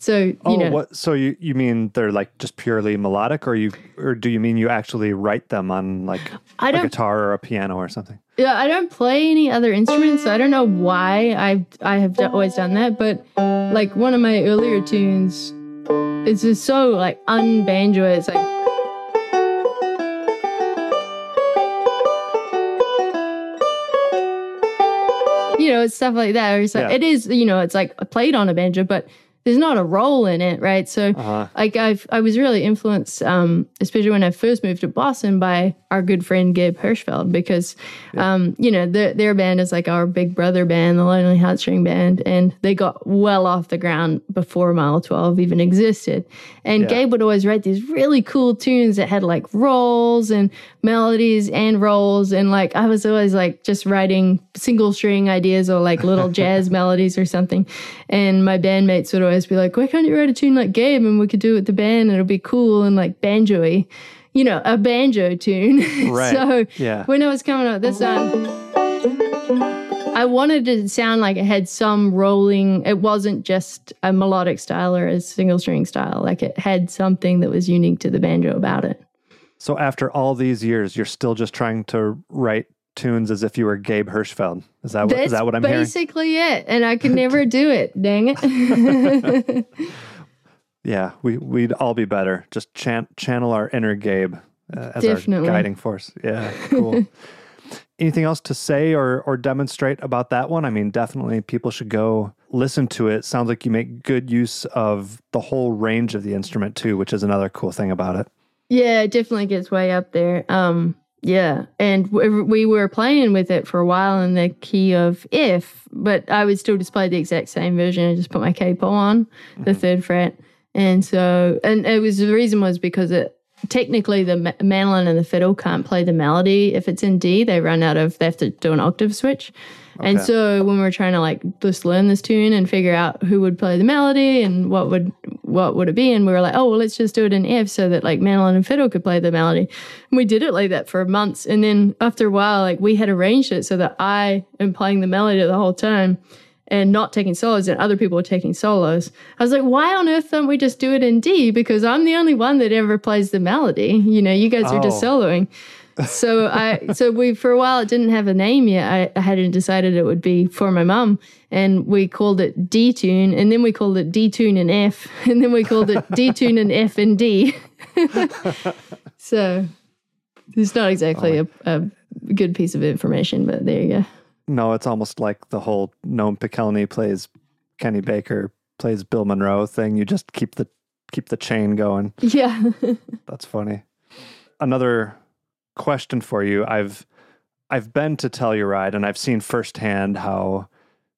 So you Oh, know, what? So you you mean they're like just purely melodic, or you or do you mean you actually write them on like I a guitar or a piano or something? Yeah, I don't play any other instruments, so I don't know why I I have always done that. But like one of my earlier tunes, it's just so like unbanjo. It's like you know, it's stuff like that. Or it's like, Yeah. It is, you know, it's like played on a banjo, but there's not a role in it, right? So Uh-huh. like I've I was really influenced, um, especially when I first moved to Boston by our good friend Gabe Hirschfeld because um, you know, their their band is like our big brother band, the Lonely Heartstring Band, and they got well off the ground before Mile 12 even existed. And Yeah. Gabe would always write these really cool tunes that had like rolls and melodies and rolls and like I was always like just writing single string ideas or like little jazz melodies or something. And my bandmates would always be like, Why can't you write a tune like Gabe and we could do it with the band and it'll be cool and like banjo-y. You know, a banjo tune. Right. so Yeah. when I was coming up this time, I wanted it to sound like it had some rolling. It wasn't just a melodic style or a single string style. Like it had something that was unique to the banjo about it. So after all these years, you're still just trying to write tunes as if you were Gabe Hirschfeld. Is that what, That's is that what I'm hearing? basically it. And I could never do it. Dang it. Yeah, we we'd all be better. Just chan- channel our inner Gabe uh, as Definitely. our guiding force. Yeah, cool. Anything else to say or or demonstrate about that one? I mean, definitely people should go listen to it. Sounds like you make good use of the whole range of the instrument too, which is another cool thing about it. Yeah, it definitely gets way up there. Um, yeah, and we were playing with it for a while in the key of F, but I would still just play the exact same version. I just put my capo on the mm-hmm. third fret, and so and it was the reason was because it technically the mandolin and the fiddle can't play the melody if it's in D. They run out of they have to do an octave switch. And so when we were trying to like just learn this tune and figure out who would play the melody and what would what would it be, and we were like, oh well, let's just do it in F so that like mandolin and fiddle could play the melody. And we did it like that for months, and then after a while, like we had arranged it so that I am playing the melody the whole time and not taking solos, and other people were taking solos. I was like, why on earth don't we just do it in D? Because I'm the only one that ever plays the melody. You know, you guys are just Oh. soloing so I so we for a while it didn't have a name yet. I, I hadn't decided it would be for my mum, and we called it D tune, and then we called it D tune and F, and then we called it D tune and F and D. so it's not exactly oh a, a good piece of information, but there you go. No, it's almost like the whole Noam Pikelny plays Kenny Baker plays Bill Monroe thing. You just keep the keep the chain going. Yeah. That's funny. Another question for you. I've I've been to Telluride and I've seen firsthand how,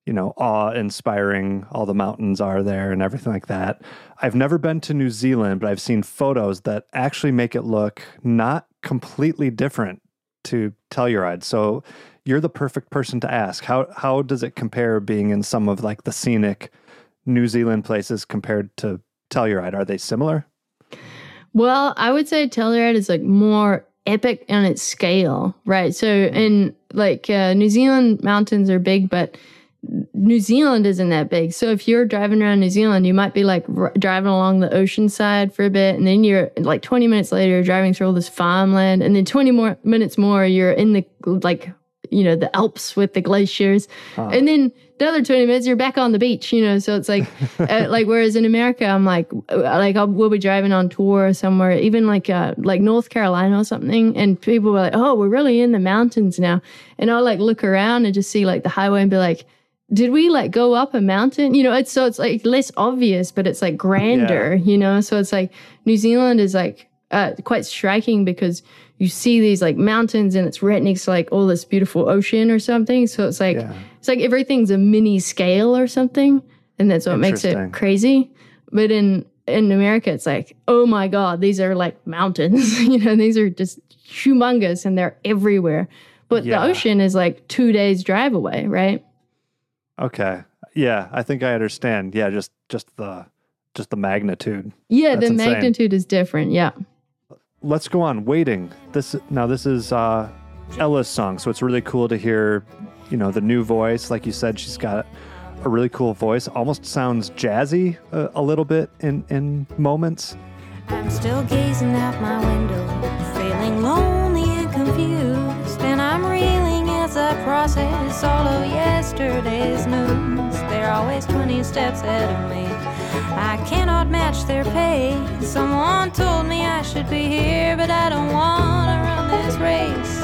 you know, awe-inspiring all the mountains are there and everything like that. I've never been to New Zealand, but I've seen photos that actually make it look not completely different to Telluride. So you're the perfect person to ask. How how does it compare being in some of like the scenic New Zealand places compared to Telluride? Are they similar? Well, I would say Telluride is like more epic on its scale, right? So in like uh, New Zealand mountains are big, but New Zealand isn't that big. So if you're driving around New Zealand, you might be like r- driving along the ocean side for a bit, and then you're like 20 minutes later you're driving through all this farmland, and then 20 more minutes more you're in the like you know the Alps with the glaciers, and then the other 20 minutes you're back on the beach. You know, so it's like uh, like whereas in America I'm like uh, like I'll, we'll be driving on tour somewhere, even like uh, like North Carolina or something, and people were like, oh, we're really in the mountains now, and I'll like look around and just see like the highway and be like did we like go up a mountain? You know, it's so it's like less obvious, but it's like grander, you know? So it's like New Zealand is like uh, quite striking because you see these like mountains and it's right next to like all this beautiful ocean or something. So it's like, Yeah. it's like everything's a mini scale or something. And that's what makes it crazy. But in, in America, it's like, oh my God, these are like mountains, you know, these are just humongous and they're everywhere. But Yeah. the ocean is like two days drive away, right? Okay. Yeah, I think I understand. Yeah, just just the just the magnitude. Yeah, That's the insane. magnitude is different. Yeah. Let's go on. Waiting. This now this is uh Ella's song, so it's really cool to hear, you know, the new voice. Like you said, she's got a really cool voice. Almost sounds jazzy a, a little bit in in moments. I'm still gazing out my window, feeling lonely and confused. And I'm reeling as I process all of yesterday's news. They're always 20 steps ahead of me. I cannot match their pace. Someone told me I should be here, but I don't want to run this race.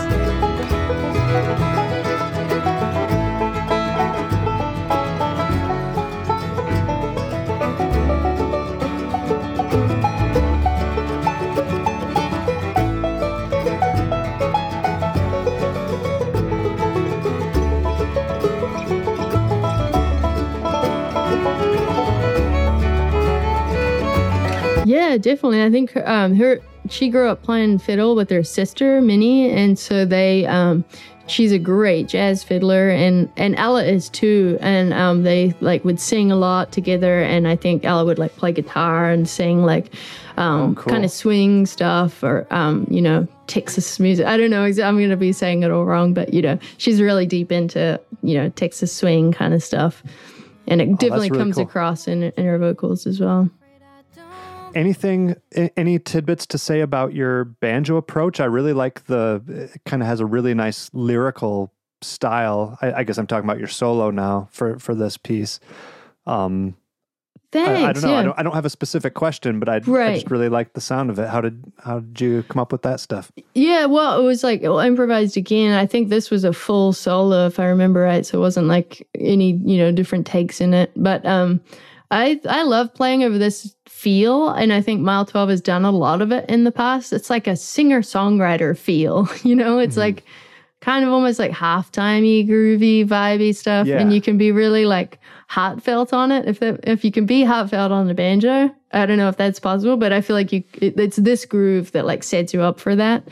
Yeah, definitely. I think um, her she grew up playing fiddle with her sister Minnie, and so they um, she's a great jazz fiddler, and and Ella is too, and um, they like would sing a lot together, and I think Ella would like play guitar and sing like um, Oh, cool. kind of swing stuff or um, you know Texas music. I don't know. I'm going to be saying it all wrong, but you know she's really deep into you know Texas swing kind of stuff. And it definitely Oh, really comes cool. across in, in her vocals as well. Anything, any tidbits to say about your banjo approach? I really like the, it kind of has a really nice lyrical style. I, I guess I'm talking about your solo now for, for this piece. Um, I, Thanks. I don't know. yeah. I don't, I don't have a specific question, but I, I Right. just really like the sound of it. How did, how did you come up with that stuff? Yeah, well, it was like well, improvised again. I think this was a full solo, if I remember right. So it wasn't like any you know different takes in it. But um, I I love playing over this feel, and I think Mile Twelve has done a lot of it in the past. It's like a singer songwriter feel, you know. It's like kind of almost like halftimey, groovy, vibey stuff, Yeah. and you can be really like heartfelt on it. If that, if you can be heartfelt on the banjo, I don't know if that's possible, but I feel like you it, it's this groove that like sets you up for that.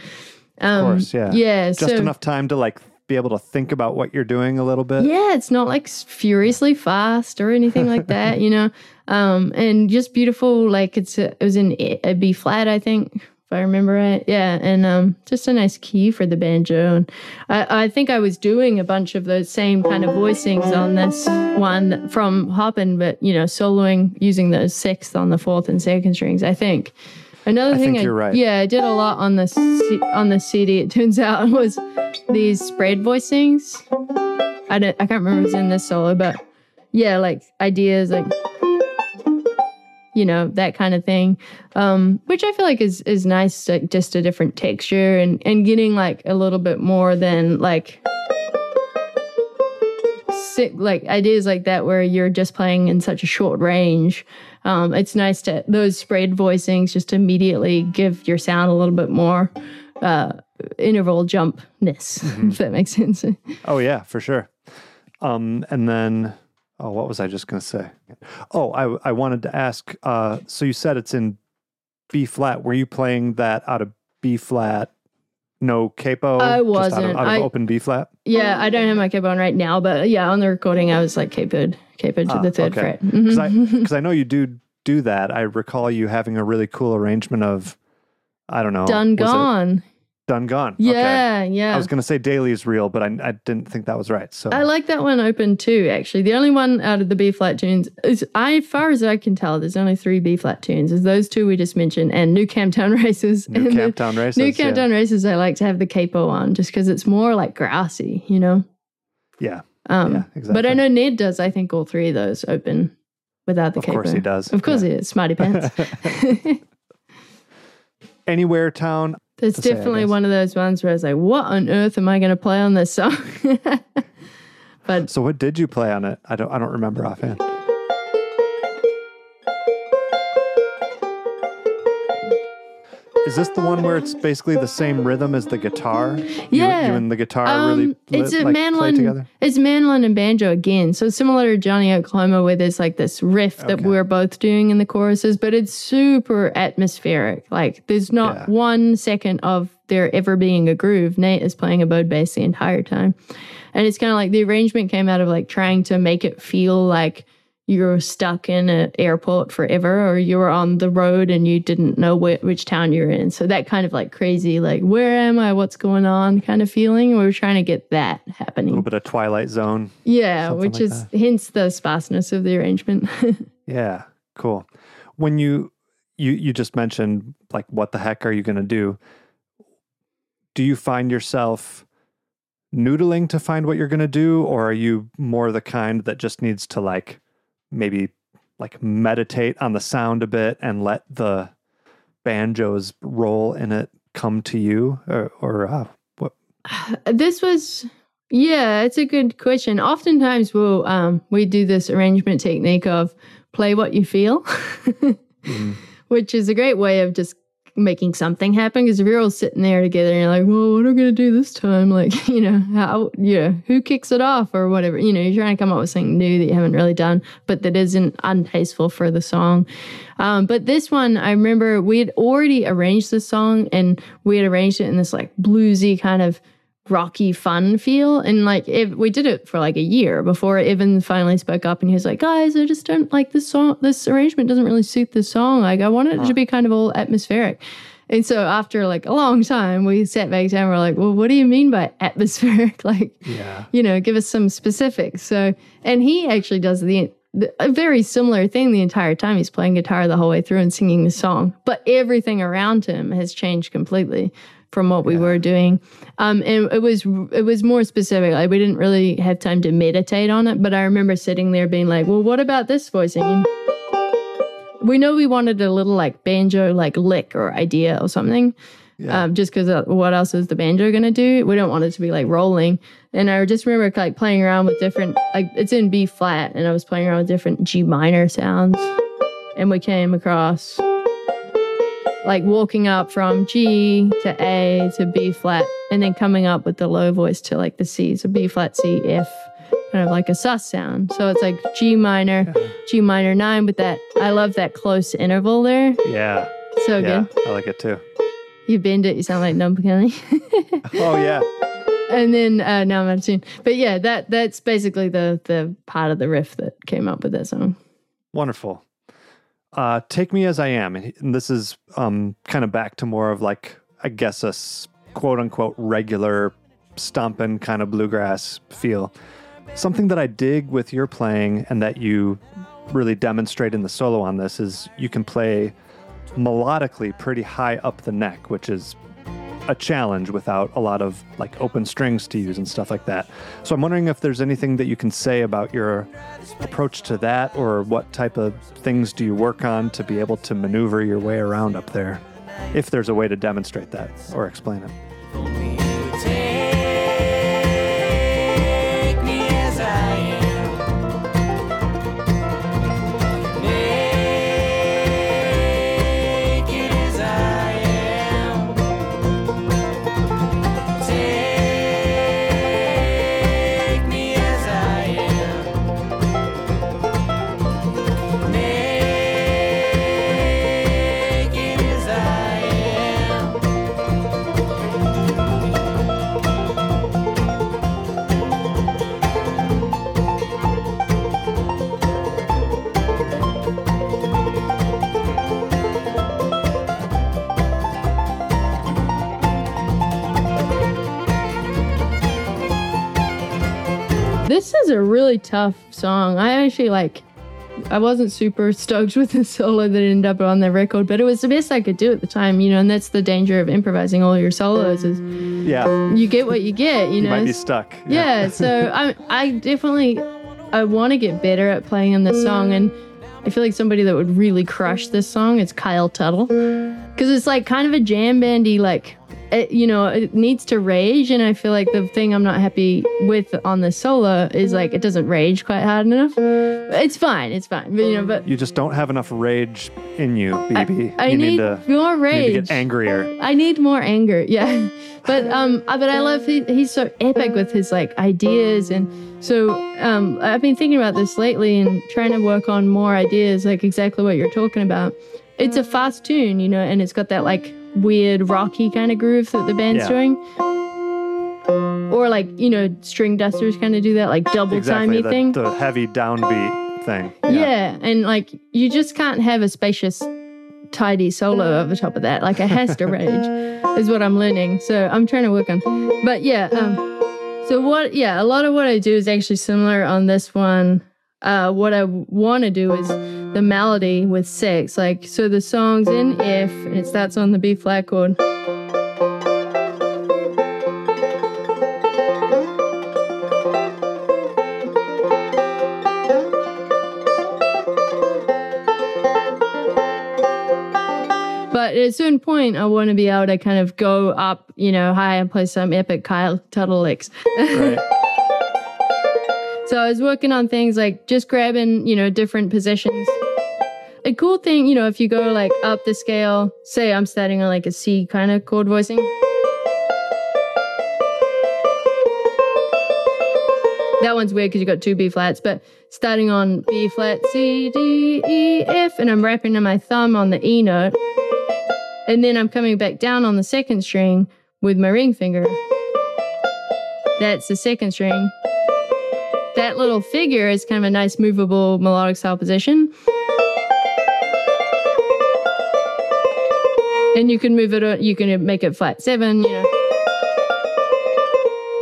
Um, course, yeah. yeah. Just so, enough time to like be able to think about what you're doing a little bit. Yeah, it's not like furiously fast or anything like that, you know. Um, and just beautiful. Like it's a, it was in A- B flat, I think, if I remember right. Yeah, and um, just a nice key for the banjo. And I, I think I was doing a bunch of those same kind of voicings on this one from Hoppin, but you know, soloing using those sixth on the fourth and second strings. I think. Another I thing, think you're right. yeah, I did a lot on the C- on the CD. It turns out was these spread voicings. I don't, I can't remember if it was in this solo, but yeah, like ideas, like you know that kind of thing, um, which I feel like is is nice, like just a different texture and and getting like a little bit more than like. Si- Like ideas like that, where you're just playing in such a short range, um, it's nice to those spread voicings just immediately give your sound a little bit more uh, interval jumpness, if that makes sense. Oh yeah, for sure. Um, and then, oh, what was I just going to say? Oh, I I wanted to ask. Uh, so you said it's in B flat. Were you playing that out of B flat? No capo. I Just out of, wasn't. out of I- open B flat. Yeah, I don't have my capo on right now, but yeah, on the recording, I was like capoed, capoed to Ah, the third okay. fret. Because Mhm. I I know you do do that. I recall you having a really cool arrangement of. I don't know. Done gone. Done gone. Okay. Yeah, yeah. I was going to say daily is real, but I, I didn't think that was right. So I like that one open too, actually. The only one out of the B flat tunes is I as far as I can tell, there's only three B flat tunes. Is those two we just mentioned and New Camptown Races. New Camptown races. New yeah. Camptown Races I like to have the capo on just because it's more like grassy, you know? Yeah, Um yeah, but. I know Ned does, I think, all three of those open without the Of capo. course he does. Of course Yeah. he is. Smarty pants. Anywhere town. That's to say, definitely one of those ones where I was like, what on earth am I going to play on this song? but So what did you play on it? I don't I don't remember offhand. Is this the one where it's basically the same rhythm as the guitar? You- Yeah. you, and the guitar um, really it's li- a like, play mandolin. together. It's mandolin and banjo again. So similar to Johnny Oklahoma, where there's like this riff that Okay. we're both doing in the choruses, but it's super atmospheric. Like there's not Yeah. one second of there ever being a groove. Nate is playing a bowed bass the entire time. And it's kind of like the arrangement came out of like trying to make it feel like you're stuck in an airport forever or you were on the road and you didn't know wh- which town you're in. So that kind of like crazy, like, where am I? What's going on kind of feeling. We were trying to get that happening. A little bit of Twilight Zone. Yeah, which like is hence the sparseness of the arrangement. Yeah, cool. When you you you just mentioned like what the heck are you going to do? Do you find yourself noodling to find what you're going to do or are you more the kind that just needs to like maybe like meditate on the sound a bit and let the banjo's role in it come to you or or uh, what this was yeah, it's a good question. Oftentimes we'll um we do this arrangement technique of play what you feel, Mhm. which is a great way of just making something happen. Because if you're all sitting there together and you're like, well, what are we going to do this time? Like, you know, how, yeah, who kicks it off or whatever? You know, you're trying to come up with something new that you haven't really done, but that isn't untasteful for the song. Um, but this one, I remember we had already arranged the song and we had arranged it in this like bluesy kind of rocky fun feel. And like if we did it for like a year before Evan finally spoke up. And he was like guys I just don't like this song. This arrangement doesn't really suit the song. Like I want it to be kind of all atmospheric. And so after like a long time we sat back down and we're like well what do you mean by atmospheric? Like Yeah. you know give us some specifics. So and he actually does the the- a very similar thing the entire time. He's playing guitar the whole way through and singing the song. But everything around him has changed completely from what we were doing um and it was it was more specific like we didn't really have time to meditate on it but i remember sitting there being like well what about this voicing we know we wanted a little like banjo like lick or idea or something Yeah. um, just because what else is the banjo gonna do? We don't want it to be like rolling. And I just remember like playing around with different like it's in B flat, and I was playing around with different G minor sounds, and we came across like walking up from G to A to B flat, and then coming up with the low voice to like the C, so B flat C F. Kind of like a sus sound. So it's like G minor, G minor nine, with that I love that close interval there. Yeah. So Yeah. good. I like it too. You bend it, you sound like Noam Pikelny. Oh yeah. and then uh, now I'm out of tune. But yeah, that that's basically the the part of the riff that came up with that song. Wonderful. Uh, Take Me As I Am. And this is um, kind of back to more of like, I guess, a quote unquote regular stomping kind of bluegrass feel. Something that I dig with your playing and that you really demonstrate in the solo on this is you can play melodically pretty high up the neck, which is a challenge without a lot of like open strings to use and stuff like that. So I'm wondering if there's anything that you can say about your approach to that or what type of things do you work on to be able to maneuver your way around up there? If there's a way to demonstrate that or explain it. Is a really tough song. I actually like. I wasn't super stoked with the solo that ended up on the record, but it was the best I could do at the time, you know. And that's the danger of improvising all your solos is Yeah, you get what you get, you know. you might be stuck. yeah so i i definitely i want to get better at playing on this song and i feel like somebody that would really crush this song is kyle tuttle because it's like kind of a jam bandy like it, you know it needs to rage and i feel like the thing i'm not happy with on the solo is like it doesn't rage quite hard enough it's fine it's fine but you know but You just don't have enough rage in you, BB. i you need, to, more you need rage to get angrier. I need more anger. Yeah. But um uh, but I love he, he's so epic with his like ideas and so um I've been thinking about this lately and trying to work on more ideas like exactly what you're talking about. It's a fast tune, you know, and it's got that like weird rocky kind of groove that the band's Yeah. doing. Or like, you know, Stringdusters kind of do that like double Exactly. timey The, thing. the heavy downbeat thing. Yeah. and like you just can't have a spacious, tidy solo over top of that. Like it has to rage, is what I'm learning. So I'm trying to work on. But yeah, um, so what? Yeah, a lot of what I do is actually similar on this one. Uh, what I want to do is the melody with six. Like so, the song's in F and it starts on the B flat chord. But at a certain point, I want to be able to kind of go up, you know, high and play some epic Kyle Tuttle licks. Right. So I was working on things like just grabbing, you know, different positions a cool thing, you know, if you go like up the scale, say I'm starting on like a C kind of chord voicing. That one's weird because you've got two B flats, but starting on B flat, C, D, E, F, and I'm wrapping my thumb on the E note. And then I'm coming back down on the second string with my ring finger. That's the second string. That little figure is kind of a nice movable melodic style position. And you can move it, uh, you can make it flat seven, you know.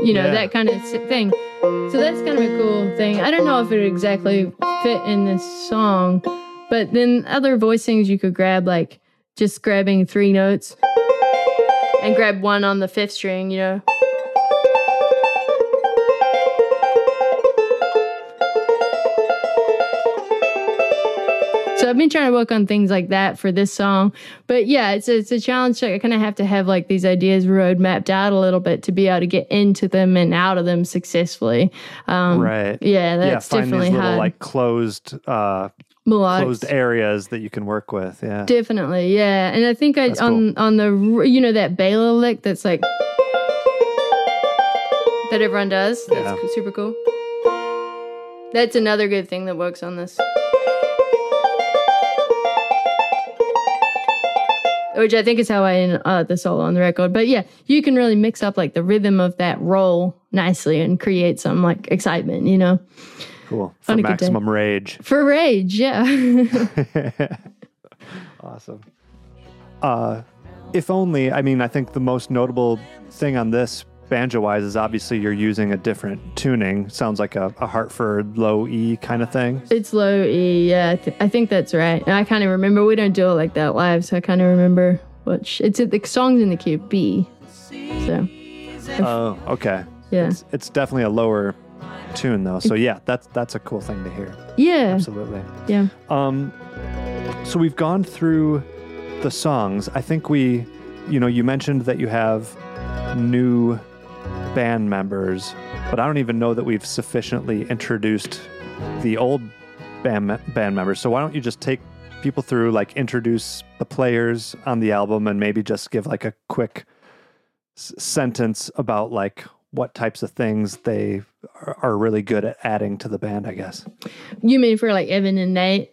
You know, Yeah. that kind of thing. So that's kind of a cool thing. I don't know if it would exactly fit in this song, but then other voicings you could grab, like just grabbing three notes and grab one on the fifth string, you know. I've been trying to work on things like that for this song, but yeah, it's a, it's a challenge. I kind of have to have like these ideas road mapped out a little bit to be able to get into them and out of them successfully. Um, Right. Yeah, that's yeah, find definitely these little hard. like closed uh Melodics. closed areas that you can work with. Yeah. Definitely, yeah. And I think I That's on on the you know that Baylor lick that's like that everyone does. That's Yeah. super cool. That's another good thing that works on this. Which I think is how I end uh, the solo on the record. But yeah, you can really mix up like the rhythm of that roll nicely and create some like excitement, you know, Cool. For On a good maximum rage. for rage. Yeah. Awesome. Uh, if only, I mean, I think the most notable thing on this banjo wise is obviously you're using a different tuning. Sounds like a, a Hartford low E kind of thing. It's low E, yeah. I, th- I think that's right. And I kind of remember we don't do it like that live, so I kind of remember what sh- it's the song's in the key of B. So Oh, okay. yeah, It's, it's definitely a lower tune though. So yeah, that's that's a cool thing to hear. yeah, Absolutely. yeah. Um, so we've gone through the songs. I think we, you know, you mentioned that you have new band members, but I don't even know that we've sufficiently introduced the old band band members. So why don't you just take people through, like, introduce the players on the album, and maybe just give like a quick s- sentence about like what types of things they are, are really good at adding to the band, I guess. You mean for like Evan and Nate,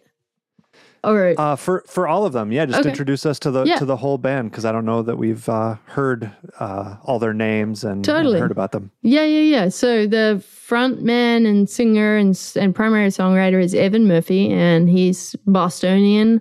or Uh, for for all of them, yeah. Just Okay. introduce us to the Yeah. to the whole band because I don't know that we've uh, heard uh, all their names and, and Totally. heard about them. yeah, yeah, yeah. So the front man and singer and and primary songwriter is Evan Murphy, and he's Bostonian.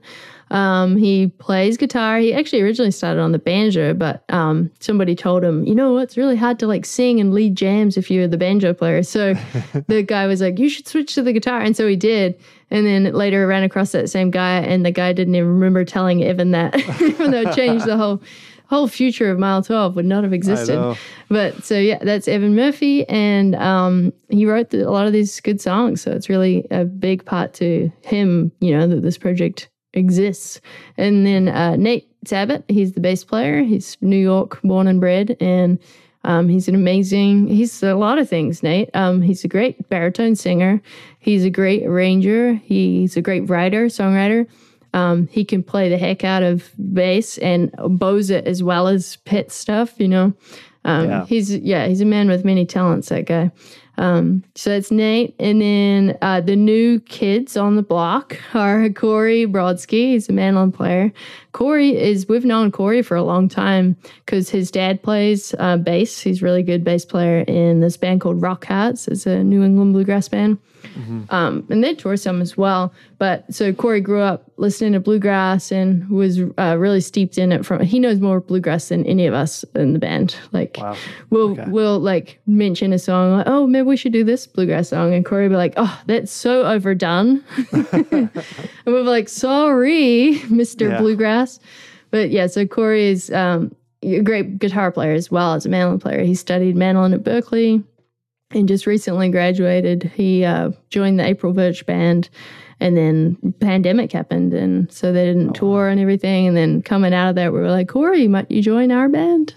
Um, he plays guitar. He actually originally started on the banjo, but um, somebody told him, you know, it's really hard to like sing and lead jams if you're the banjo player. So the guy was like, you should switch to the guitar, and so he did. And then later ran across that same guy, and the guy didn't even remember telling Evan that, even though it changed the whole whole future of Mile Twelve would not have existed. But so yeah, that's Evan Murphy, and um, he wrote the, a lot of these good songs. So it's really a big part to him, you know, that this project exists. And then uh, Nate Sabat, he's the bass player. He's New York born and bred, and um, he's an amazing. He's a lot of things. Nate. Um, he's a great baritone singer. He's a great arranger. He's a great writer, songwriter. Um, he can play the heck out of bass and bows it as well as pit stuff. You know, um, Yeah. he's yeah, he's a man with many talents. That guy. Um, so that's Nate, and then uh, the new kids on the block are Corey Brodsky. He's a mandolin player. Corey is we've known Corey for a long time because his dad plays uh, bass. He's really good bass player in this band called Rock Hearts. It's a New England bluegrass band um, and they tour some as well. But so Corey grew up listening to bluegrass and was uh, really steeped in it. From he knows more bluegrass than any of us in the band. Like Wow. we'll Okay. we'll like mention a song like, oh maybe we should do this bluegrass song, and Corey will be like, oh that's so overdone, and we'll be like, sorry, Mister Yeah. Bluegrass. But yeah, so Corey is um, a great guitar player as well as a mandolin player. He studied mandolin at Berklee and just recently graduated. He uh, joined the April Verch band, and then pandemic happened, and so they didn't tour and everything. And then coming out of that, we were like, Corey, might you join our band?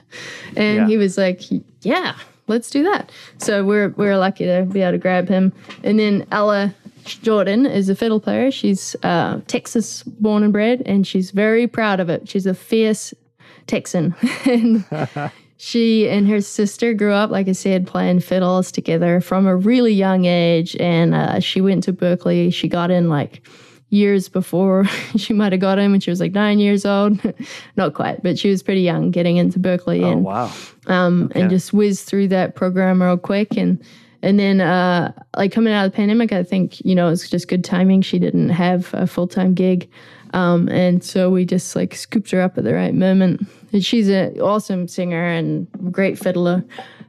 And Yeah. he was like, Yeah, let's do that. So we're we're lucky to be able to grab him. And then Ella Jordan is a fiddle player. She's uh, Texas born and bred, and she's very proud of it. She's a fierce Texan. and she and her sister grew up, like I said, playing fiddles together from a really young age. And uh, she went to Berklee. She got in like years before she might have got in when she was like nine years old. Not quite, but she was pretty young getting into Berklee. Oh, and wow. um, and just whizzed through that program real quick. And and then uh, like coming out of the pandemic, I think you know it's just good timing. She didn't have a full time gig, um, and so we just like scooped her up at the right moment. And she's an awesome singer and great fiddler.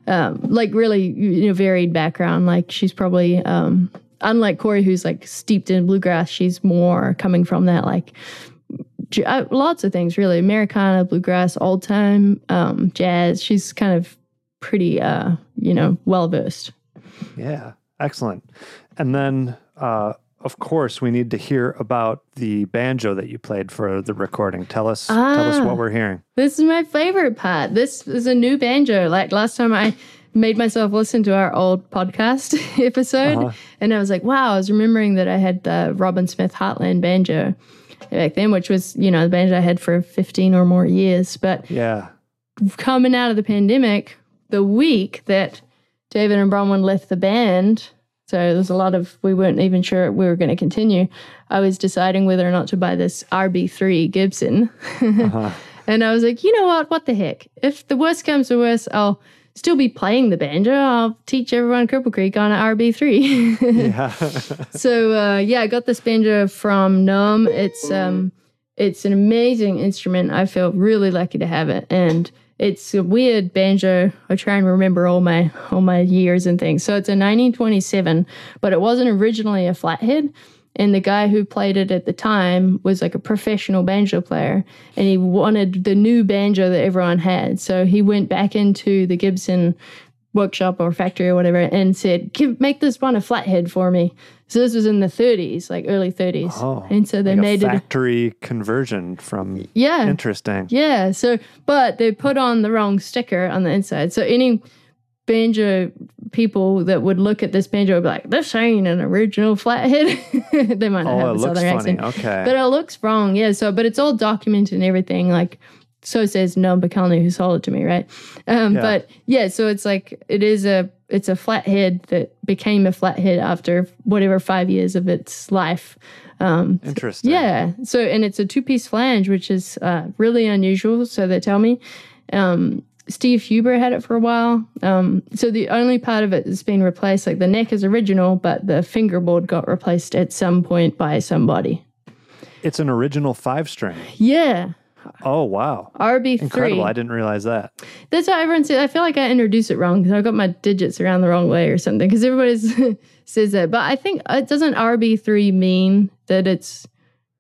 Um, like really you know varied background. Like she's probably um, unlike Corey, who's like steeped in bluegrass. She's more coming from that like uh, lots of things really americana bluegrass old time um, jazz she's kind of pretty uh you know well versed Yeah, excellent. And then, uh, of course, we need to hear about the banjo that you played for the recording. Tell us, tell us Ah. what we're hearing. this is my favorite part this is a new banjo like last time i made myself listen to our old podcast episode and i was like wow i was remembering that i had the robin smith heartland banjo back then which was you know the banjo i had for 15 or more years but Yeah, coming out of the pandemic, the week that David and Bronwyn left the band, so there's a lot of we weren't even sure we were going to continue. I was deciding whether or not to buy this RB3 Gibson, and I was like, you know what? What the heck? If the worst comes to worst, I'll still be playing the banjo. I'll teach everyone Cripple Creek on an RB3. yeah, So uh, yeah, I got this banjo from Noam. It's um, it's an amazing instrument. I feel really lucky to have it, and it's a weird banjo. I try and remember all my all my years and things. So it's a 1927, but it wasn't originally a flathead. And the guy who played it at the time was like a professional banjo player, and he wanted the new banjo that everyone had. So he went back into the Gibson workshop or factory or whatever and said, make this one a flathead for me. So this was in the 30s, like early 30s. Oh, and so they like made a it. factory conversion from. Yeah. Interesting. Yeah. So, but they put on the wrong sticker on the inside. So any banjo people that would look at this banjo would be like, this ain't an original flathead. they might not Oh, have it a southern funny. accent. Okay. But it looks wrong, yeah. So, but it's all documented and everything. Like, so says Noam Pikelny, who sold it to me, right? Um, Yeah. But yeah, so it's like it is a it's a flathead that became a flathead after whatever five years of its life. Um, Interesting. yeah. So, and it's a two piece flange, which is uh, really unusual. So they tell me. Um, Steve Huber had it for a while. Um, so the only part of it that's been replaced, like the neck is original, but the fingerboard got replaced at some point by somebody. It's an original five string. Yeah. Oh, wow. RB3. Incredible. I didn't realize that. That's how everyone says. I feel like I introduced it wrong because I got my digits around the wrong way or something. Because everybody says that, but I think it doesn't RB3 mean that it's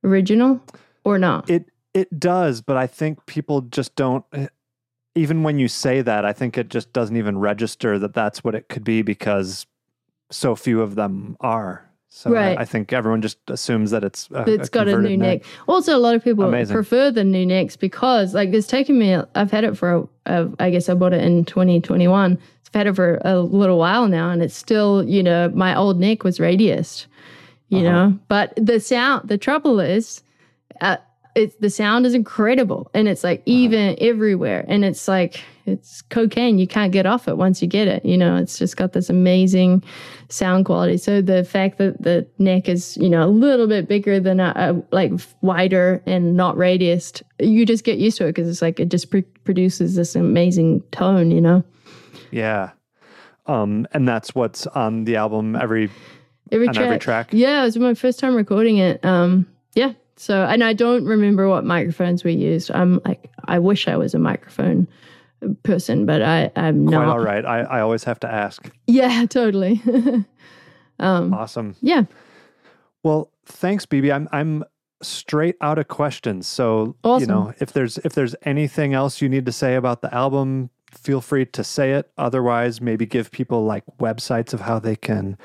original or not. It it does, but I think people just don't. Eh, even when you say that, I think it just doesn't even register that that's what it could be because so few of them are. So I- Right. I, think everyone just assumes that it's a, it's got a new neck. Also, a lot of people Amazing. prefer the new necks because, like, it's taken me. I've had it for. A, a, I guess I bought it in 2021. I've had it for a little while now, and it's still, you know, my old neck was radiused, you Uh-huh. know. But the sound, the trouble is, uh, it's the sound is incredible, and it's like even everywhere, and it's like it's cocaine. You can't get off it once you get it. You know, it's just got this amazing sound quality. So the fact that the neck is, you know, a little bit bigger than a, a like wider and not radiused, you just get used to it because it's like it just pr- produces this amazing tone. You know, Yeah. Um, and that's what's on the album every every track. every track. Yeah, it was my first time recording it. Um. So, and I don't remember what microphones we used. I'm like, I wish I was a microphone person, but I, I'm Quite not. all right. I, I always have to ask. Yeah, totally. Um, awesome. yeah. Well, thanks, BB. I'm I'm straight out of questions. So you know, if there's if there's anything else you need to say about the album, feel free to say it. Otherwise, maybe give people like websites of how they can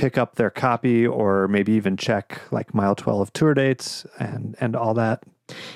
pick up their copy or maybe even check like mile 12 tour dates and and all that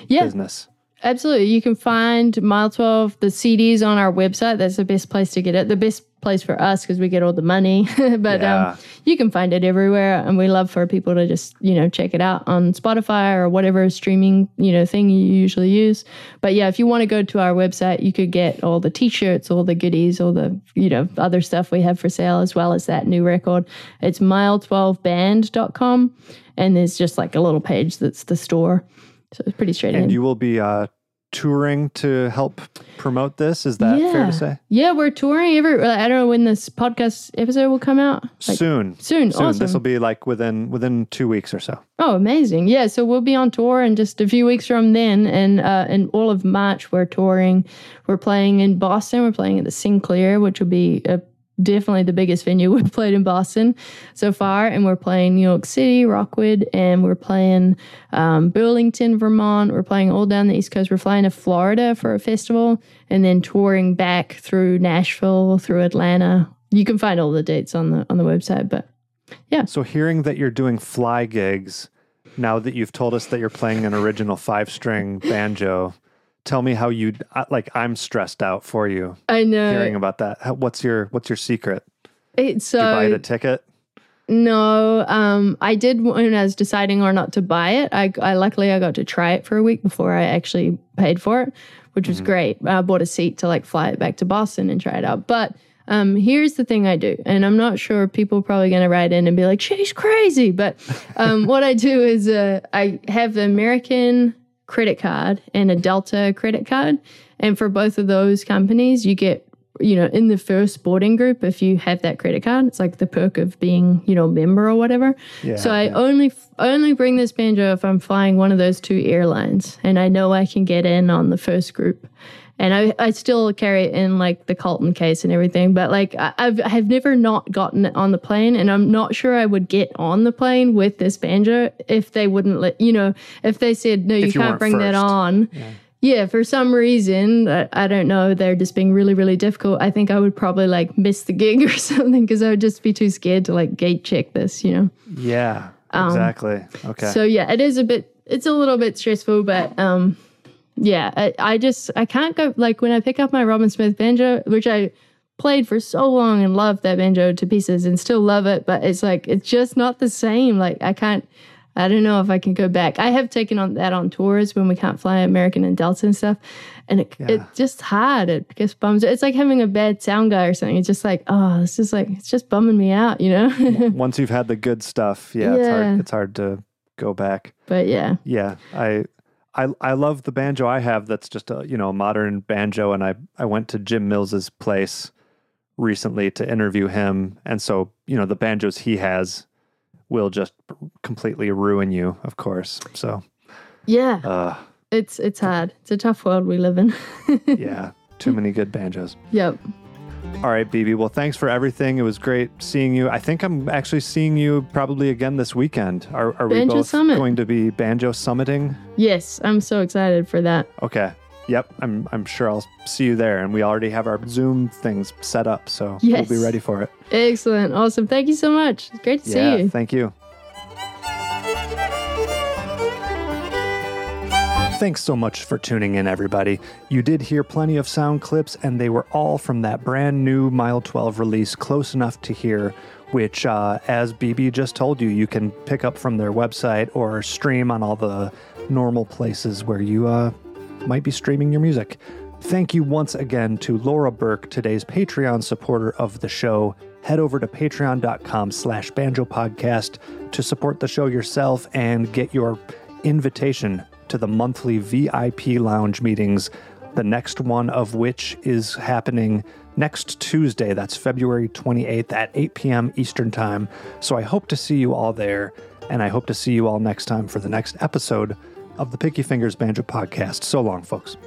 Yeah. business. Absolutely. You can find Mile 12, the CDs on our website. That's the best place to get it. The best place for us because we get all the money. but Yeah. um, you can find it everywhere. And we love for people to just, you know, check it out on Spotify or whatever streaming, you know, thing you usually use. But yeah, if you want to go to our website, you could get all the t shirts, all the goodies, all the, you know, other stuff we have for sale, as well as that new record. It's mile12band.com. And there's just like a little page that's the store. So it's pretty straight And in. you will be uh, touring to help promote this. Is that fair to say? Yeah, we're touring every. I don't know when this podcast episode will come out. Like, soon. soon, Soon. awesome. This will be like within within two weeks or so. Oh, amazing! Yeah, so we'll be on tour in just a few weeks from then, and uh, in all of March we're touring. We're playing in Boston. We're playing at the Sinclair, which will be a, definitely the biggest venue we've played in Boston so far. And we're playing New York City, Rockwood, and we're playing um, Burlington, Vermont. We're playing all down the East Coast. We're flying to Florida for a festival, and then touring back through Nashville, through Atlanta. You can find all the dates on the on the website, but yeah. So hearing that you're doing fly gigs, now that you've told us that you're playing an original five string banjo, tell me how you like. I'm stressed out for you I know hearing about that. What's your what's your secret? it's Did you buy the ticket? No, um, I did when I was deciding or not to buy it. I, I luckily I got to try it for a week before I actually paid for it, which was great. I bought a seat to like fly it back to Boston and try it out. But um, here's the thing I do, and I'm not sure people are probably going to write in and be like, "She's crazy," but um, what I do is uh, I have the American credit card and a Delta credit card, and for both of those companies, you get you know, in the first boarding group, if you have that credit card, it's like the perk of being, you know, a member or whatever. Yeah, so I yeah. only only bring this banjo if I'm flying one of those two airlines, and I know I can get in on the first group. And I, I still carry it in like the Calton case and everything, but like I, I've I've never not gotten it on the plane, and I'm not sure I would get on the plane with this banjo if they wouldn't let you know if they said no you you can't bring that on. Yeah, for some reason, I, I don't know, they're just being really, really difficult. I think I would probably like miss the gig or something because I would just be too scared to like gate check this, you know? Yeah, exactly. Okay. Um, So yeah, it is a bit, it's a little bit stressful, but um, yeah, I, I just, I can't go, like when I pick up my Robin Smith banjo, which I played for so long and loved that banjo to pieces and still love it, but it's like, it's just not the same. Like I can't, I don't know if I can go back. I have taken on that on tours when we can't fly American and Delta and stuff. And it, Yeah. it's just hard. It just bums. It's like having a bad sound guy or something. It's just like, oh, this is like, it's just bumming me out, you know? Once you've had the good stuff, yeah, it's hard. It's hard to go back. but yeah. Yeah, I, I, I love the banjo I have. That's just a you know a modern banjo, and I I went to Jim Mills's place recently to interview him, and so you know the banjos he has will just completely ruin you, of course. So, Yeah. uh, It's it's hard. It's a tough world we live in. yeah, too many good banjos. yep. All right, BB. Well, thanks for everything. It was great seeing you. I think I'm actually seeing you probably again this weekend. Are, are we both Summit. going to be banjo summiting? Yes, I'm so excited for that. Okay. Yep. I'm I'm sure I'll see you there. And we already have our Zoom things set up, so Yes. we'll be ready for it. Excellent. Awesome. Thank you so much. It's great to yeah. see you. Thank you. Thanks so much for tuning in, everybody. You did hear plenty of sound clips, and they were all from that brand new Mile 12 release, Close Enough to Hear, which, uh, as BB just told you, you can pick up from their website or stream on all the normal places where you uh, might be streaming your music. Thank you once again to Laura Burke, today's Patreon supporter of the show. Head over to patreon.com slash banjo podcast to support the show yourself and get your invitation to the monthly VIP lounge meetings, the next one of which is happening next Tuesday. That's February 28th at 8 p.m. Eastern Time. So I hope to see you all there, and I hope to see you all next time for the next episode of the Picky Fingers Banjo Podcast. So long, folks.